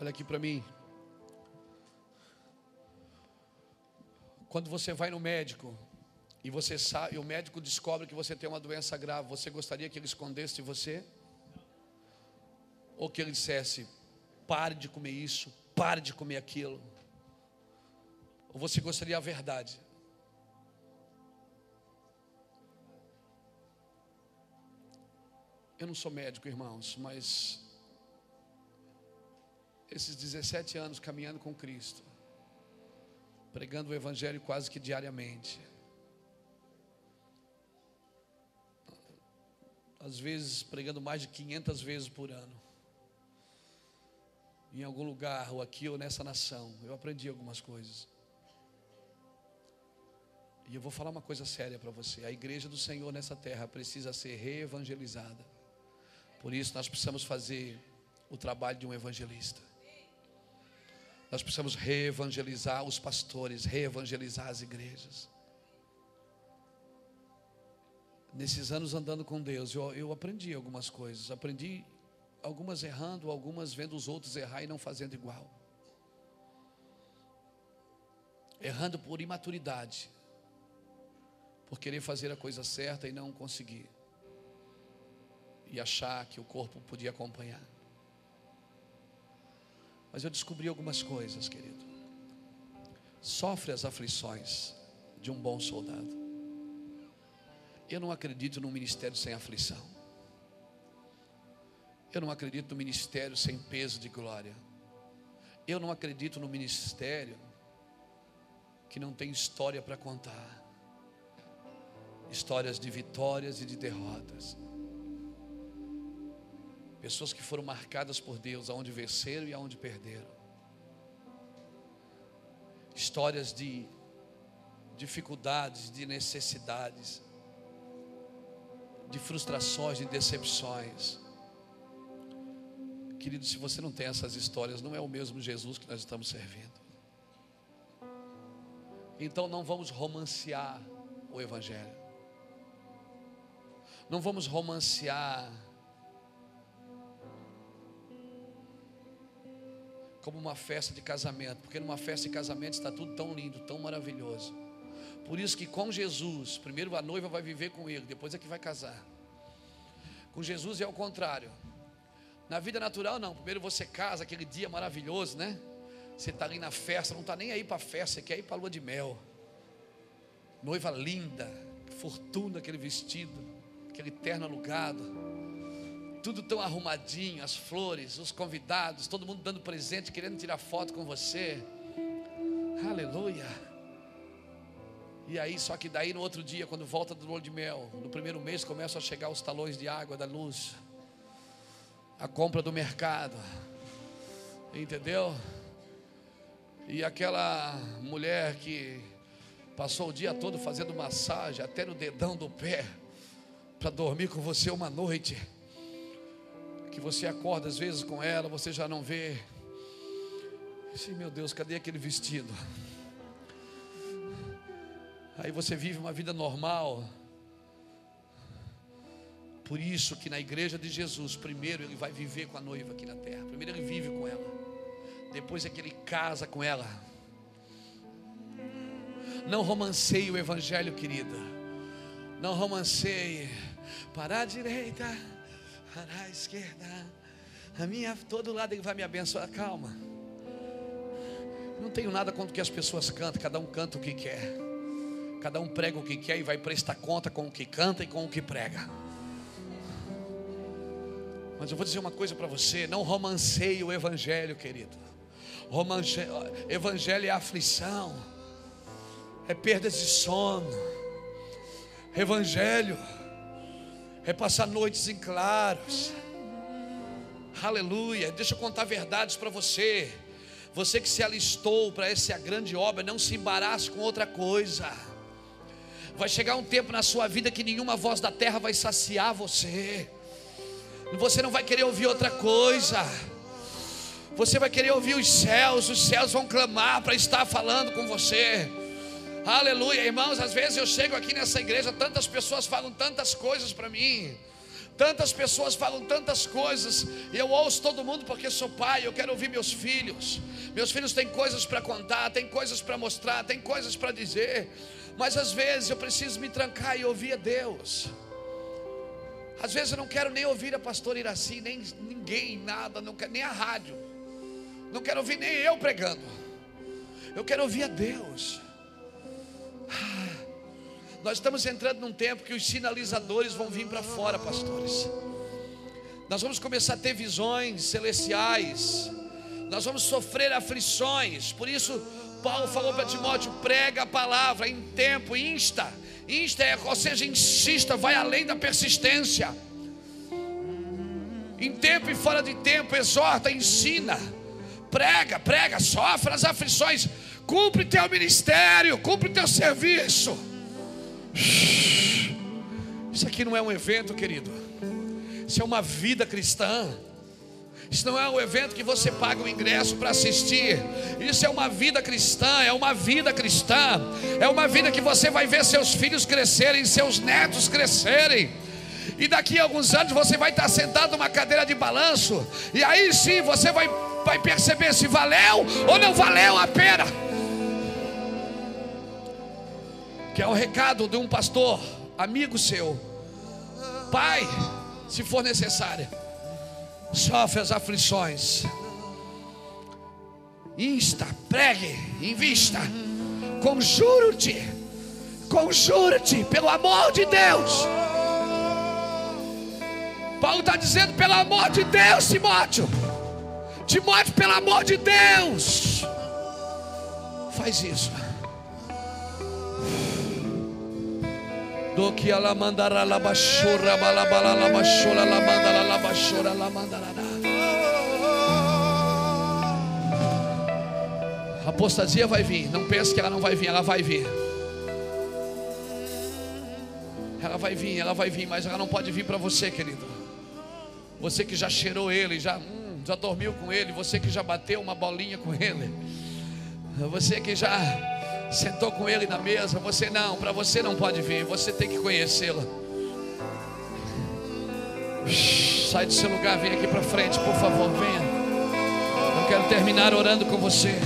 Olha aqui para mim. Quando você vai no médico e você sabe, e o médico descobre que você tem uma doença grave, você gostaria que ele escondesse de você? Ou que ele dissesse: pare de comer isso, pare de comer aquilo? Ou você gostaria a verdade? Eu não sou médico, irmãos, mas esses 17 anos caminhando com Cristo, pregando o Evangelho quase que diariamente. Às vezes pregando mais de 500 vezes por ano. Em algum lugar, ou aqui ou nessa nação, eu aprendi algumas coisas. E eu vou falar uma coisa séria para você: a igreja do Senhor nessa terra precisa ser reevangelizada. Por isso, nós precisamos fazer o trabalho de um evangelista. Nós precisamos reevangelizar os pastores, reevangelizar as igrejas. Nesses anos andando com Deus, eu, eu aprendi algumas coisas. Aprendi algumas errando, algumas vendo os outros errar e não fazendo igual. Errando por imaturidade, por querer fazer a coisa certa e não conseguir, e achar que o corpo podia acompanhar. Mas eu descobri algumas coisas, querido. Sofre as aflições de um bom soldado. Eu não acredito num ministério sem aflição. Eu não acredito no ministério sem peso de glória. Eu não acredito no ministério que não tem história para contar. Histórias de vitórias e de derrotas. Pessoas que foram marcadas por Deus, aonde venceram e aonde perderam. Histórias de dificuldades, de necessidades, de frustrações, de decepções. Querido, se você não tem essas histórias, não é o mesmo Jesus que nós estamos servindo. Então não vamos romancear o Evangelho. Não vamos romancear. Como uma festa de casamento, porque numa festa de casamento está tudo tão lindo, tão maravilhoso. Por isso que com Jesus, primeiro a noiva vai viver com ele, depois é que vai casar. Com Jesus é o contrário. Na vida natural, não. Primeiro você casa, aquele dia maravilhoso, né? Você está ali na festa, não está nem aí para a festa, você quer ir para a lua de mel. Noiva linda, fortuna aquele vestido, aquele terno alugado. Tudo tão arrumadinho, as flores, os convidados, todo mundo dando presente, querendo tirar foto com você. Aleluia. E aí, só que daí no outro dia, quando volta do lua de mel, no primeiro mês começam a chegar os talões de água da luz, a compra do mercado, entendeu? E aquela mulher que passou o dia todo fazendo massagem, até no dedão do pé, para dormir com você uma noite, que você acorda às vezes com ela, você já não vê. Sim, meu Deus, cadê aquele vestido? Aí você vive uma vida normal. Por isso que na igreja de Jesus, primeiro ele vai viver com a noiva aqui na terra. Primeiro ele vive com ela. Depois é que ele casa com ela. Não romanceie o evangelho, querida. Não romanceie. Para a direita, para a esquerda. A minha, todo lado ele vai me abençoar. Calma. Não tenho nada contra o que as pessoas cantam, cada um canta o que quer. Cada um prega o que quer e vai prestar conta com o que canta e com o que prega. Mas eu vou dizer uma coisa para você: não romanceie o Evangelho, querido. Romance... Evangelho é aflição, é perdas de sono. Evangelho é passar noites em claros. Aleluia. Deixa eu contar verdades para você. Você que se alistou para essa grande obra, não se embarace com outra coisa. Vai chegar um tempo na sua vida que nenhuma voz da terra vai saciar você. Você não vai querer ouvir outra coisa. Você vai querer ouvir os céus, os céus vão clamar para estar falando com você. Aleluia, irmãos. Às vezes eu chego aqui nessa igreja, tantas pessoas falam tantas coisas para mim. Tantas pessoas falam tantas coisas, e eu ouço todo mundo porque sou pai, eu quero ouvir meus filhos. Meus filhos têm coisas para contar, têm coisas para mostrar, têm coisas para dizer. Mas às vezes eu preciso me trancar e ouvir a Deus. Às vezes eu não quero nem ouvir a pastora Iraci, nem ninguém, nada, não quero, nem a rádio. Não quero ouvir nem eu pregando. Eu quero ouvir a Deus. Ah, nós estamos entrando num tempo que os sinalizadores vão vir para fora, pastores. Nós vamos começar a ter visões celestiais. Nós vamos sofrer aflições. Por isso, Paulo falou para Timóteo: prega a palavra em tempo, insta. Insta é, ou seja, insista, vai além da persistência. Em tempo e fora de tempo, exorta, ensina, prega, prega, sofre as aflições, cumpre teu ministério, cumpre teu serviço. Isso aqui não é um evento, querido. Isso é uma vida cristã. Isso não é um evento que você paga o ingresso para assistir. Isso é uma vida cristã, é uma vida cristã. É uma vida que você vai ver seus filhos crescerem, seus netos crescerem. E daqui a alguns anos você vai estar sentado numa cadeira de balanço. E aí sim você vai, vai perceber se valeu ou não valeu a pena. Que é o recado de um pastor, amigo seu, pai, se for necessário sofre as aflições. Insta, pregue, invista, conjuro-te, conjuro-te, pelo amor de Deus. Paulo está dizendo, pelo amor de Deus, Timóteo, Timóteo, pelo amor de Deus, faz isso. Do que ela mandará la bachura balabala la bachura la mandara la bachura la mandará a apostasia vai vir não pense que ela não vai vir ela vai vir. Ela vai vir ela vai vir mas ela não pode vir para você querido. Você que já cheirou ele já hum, já dormiu com ele você que já bateu uma bolinha com ele você que já sentou com ele na mesa, você não, para você não pode vir, você tem que conhecê-la. Sai do seu lugar, vem aqui para frente, por favor, venha. Eu quero terminar orando com você.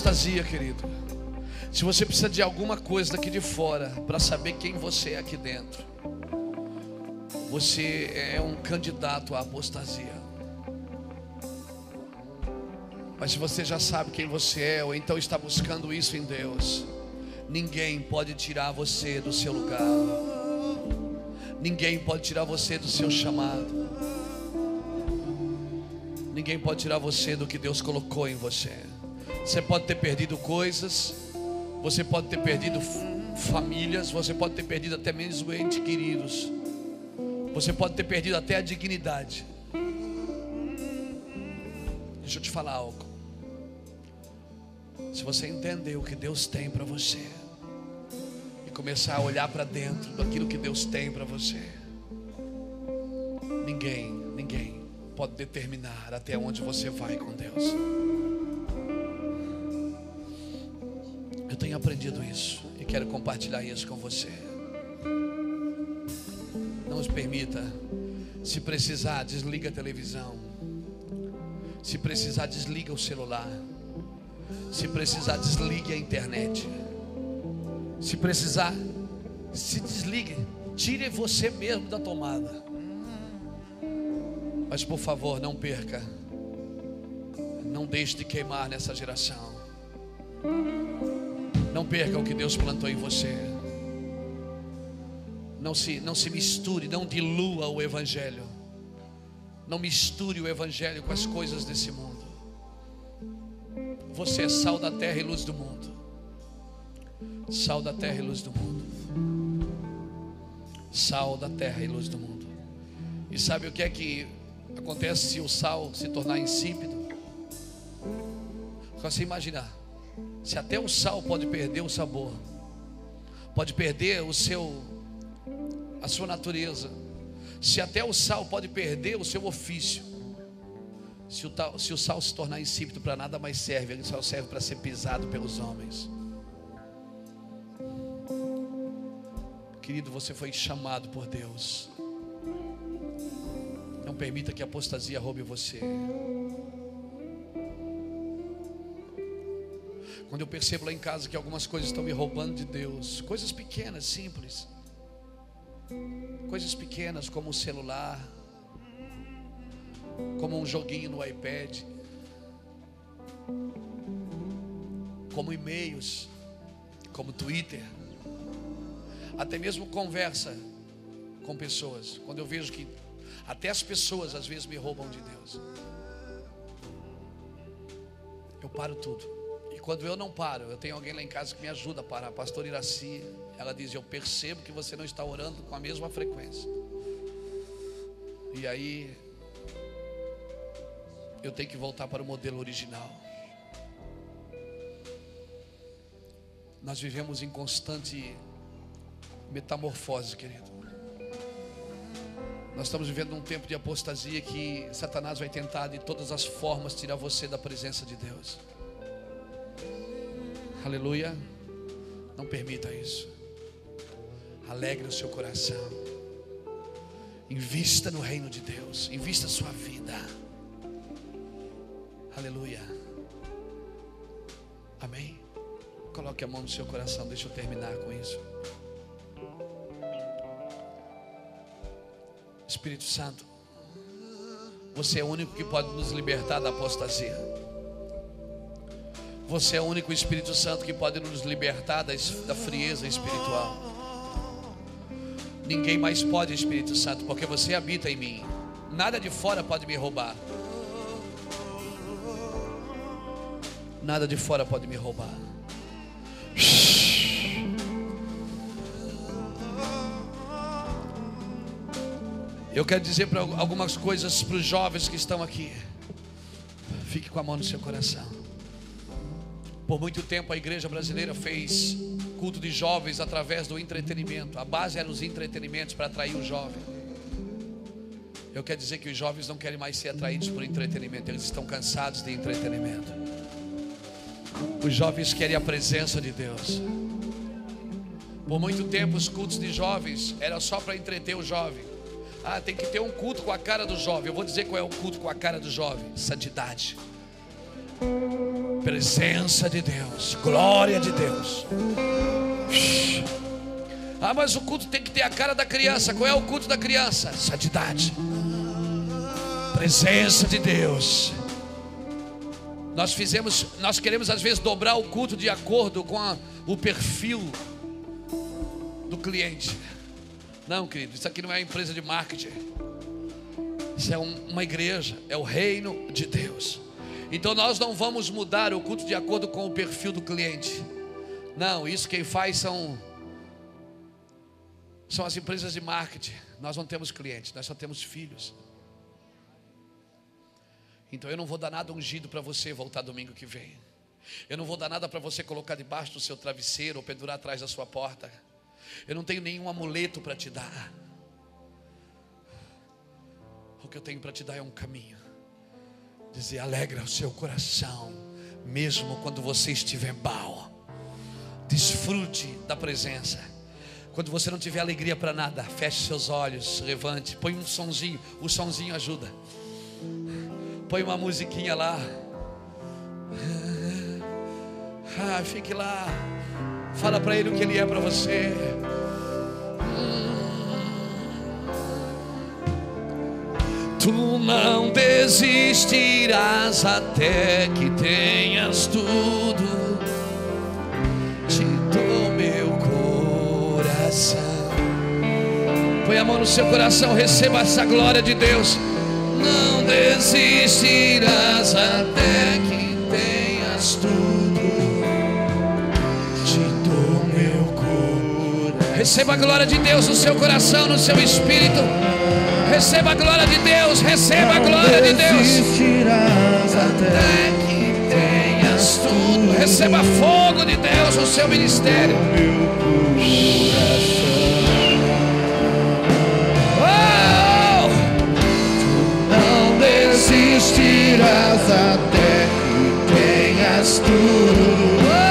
Apostasia, querido. Se você precisa de alguma coisa daqui de fora para saber quem você é aqui dentro, você é um candidato à apostasia. Mas se você já sabe quem você é, ou então está buscando isso em Deus, ninguém pode tirar você do seu lugar. Ninguém pode tirar você do seu chamado. Ninguém pode tirar você do que Deus colocou em você. Você pode ter perdido coisas, você pode ter perdido famílias, você pode ter perdido até mesmo entes queridos. Você pode ter perdido até a dignidade. Deixa eu te falar algo. Se você entender o que Deus tem para você e começar a olhar para dentro daquilo que Deus tem para você, ninguém, ninguém pode determinar até onde você vai com Deus. Eu tenho aprendido isso e quero compartilhar isso com você. Não os permita. Se precisar, desliga a televisão. Se precisar, desliga o celular. Se precisar, desligue a internet. Se precisar, se desligue. Tire você mesmo da tomada. Mas por favor, não perca. Não deixe de queimar nessa geração. Não perca o que Deus plantou em você. Não se, não se misture, não dilua o Evangelho. Não misture o Evangelho com as coisas desse mundo. Você é sal da terra e luz do mundo. Sal da terra e luz do mundo. Sal da terra e luz do mundo. E sabe o que é que acontece se o sal se tornar insípido? Só se imaginar. Se até o sal pode perder o sabor, pode perder o seu a sua natureza. Se até o sal pode perder o seu ofício. Se o, tal, se o sal se tornar insípido para nada mais serve, ele só serve para ser pisado pelos homens. Querido, você foi chamado por Deus. Não permita que a apostasia roube você. Quando eu percebo lá em casa que algumas coisas estão me roubando de Deus, coisas pequenas, simples, coisas pequenas como o celular, como um joguinho no iPad, como e-mails, como Twitter, até mesmo conversa com pessoas. Quando eu vejo que até as pessoas às vezes me roubam de Deus, eu paro tudo. Quando eu não paro, eu tenho alguém lá em casa que me ajuda a parar, pastor Iraci. Ela diz: Eu percebo que você não está orando com a mesma frequência. E aí eu tenho que voltar para o modelo original. Nós vivemos em constante metamorfose, querido. Nós estamos vivendo um tempo de apostasia que Satanás vai tentar de todas as formas tirar você da presença de Deus. Aleluia. Não permita isso. Alegre o seu coração. Invista no reino de Deus. Invista a sua vida. Aleluia. Amém. Coloque a mão no seu coração. Deixa eu terminar com isso. Espírito Santo, você é o único que pode nos libertar da apostasia. Você é o único Espírito Santo que pode nos libertar da frieza espiritual. Ninguém mais pode, Espírito Santo, porque você habita em mim. Nada de fora pode me roubar. Nada de fora pode me roubar. Eu quero dizer para algumas coisas para os jovens que estão aqui. Fique com a mão no seu coração. Por muito tempo a igreja brasileira fez culto de jovens através do entretenimento. A base era os entretenimentos para atrair o jovem. Eu quero dizer que os jovens não querem mais ser atraídos por entretenimento, eles estão cansados de entretenimento. Os jovens querem a presença de Deus. Por muito tempo os cultos de jovens era só para entreter o jovem. Ah, tem que ter um culto com a cara do jovem. Eu vou dizer qual é o culto com a cara do jovem: santidade. Presença de Deus, glória de Deus. Ah, mas o culto tem que ter a cara da criança. Qual é o culto da criança? Santidade. Presença de Deus. Nós fizemos, nós queremos às vezes dobrar o culto de acordo com a, o perfil do cliente. Não, querido, isso aqui não é uma empresa de marketing. Isso é um, uma igreja, é o reino de Deus. Então nós não vamos mudar o culto de acordo com o perfil do cliente. Não, isso quem faz são são as empresas de marketing. Nós não temos clientes, nós só temos filhos. Então eu não vou dar nada ungido para você voltar domingo que vem. Eu não vou dar nada para você colocar debaixo do seu travesseiro ou pendurar atrás da sua porta. Eu não tenho nenhum amuleto para te dar. O que eu tenho para te dar é um caminho dizer: alegra o seu coração, mesmo quando você estiver mal. Desfrute da presença. Quando você não tiver alegria para nada, feche seus olhos, levante, põe um sonzinho, o sonzinho ajuda. Põe uma musiquinha lá. Ah, fique lá. Fala para ele o que ele é para você. Tu não desistirás até que tenhas tudo. Te dou meu coração. Põe a mão no seu coração, receba essa glória de Deus. Não desistirás até que tenhas tudo. Te dou meu coração. Receba a glória de Deus no seu coração, no seu espírito. Receba a glória de Deus, receba a glória de Deus. Até que tenhas Receba fogo de Deus no seu ministério. meu Oh! Não desistirás até que tenhas tudo.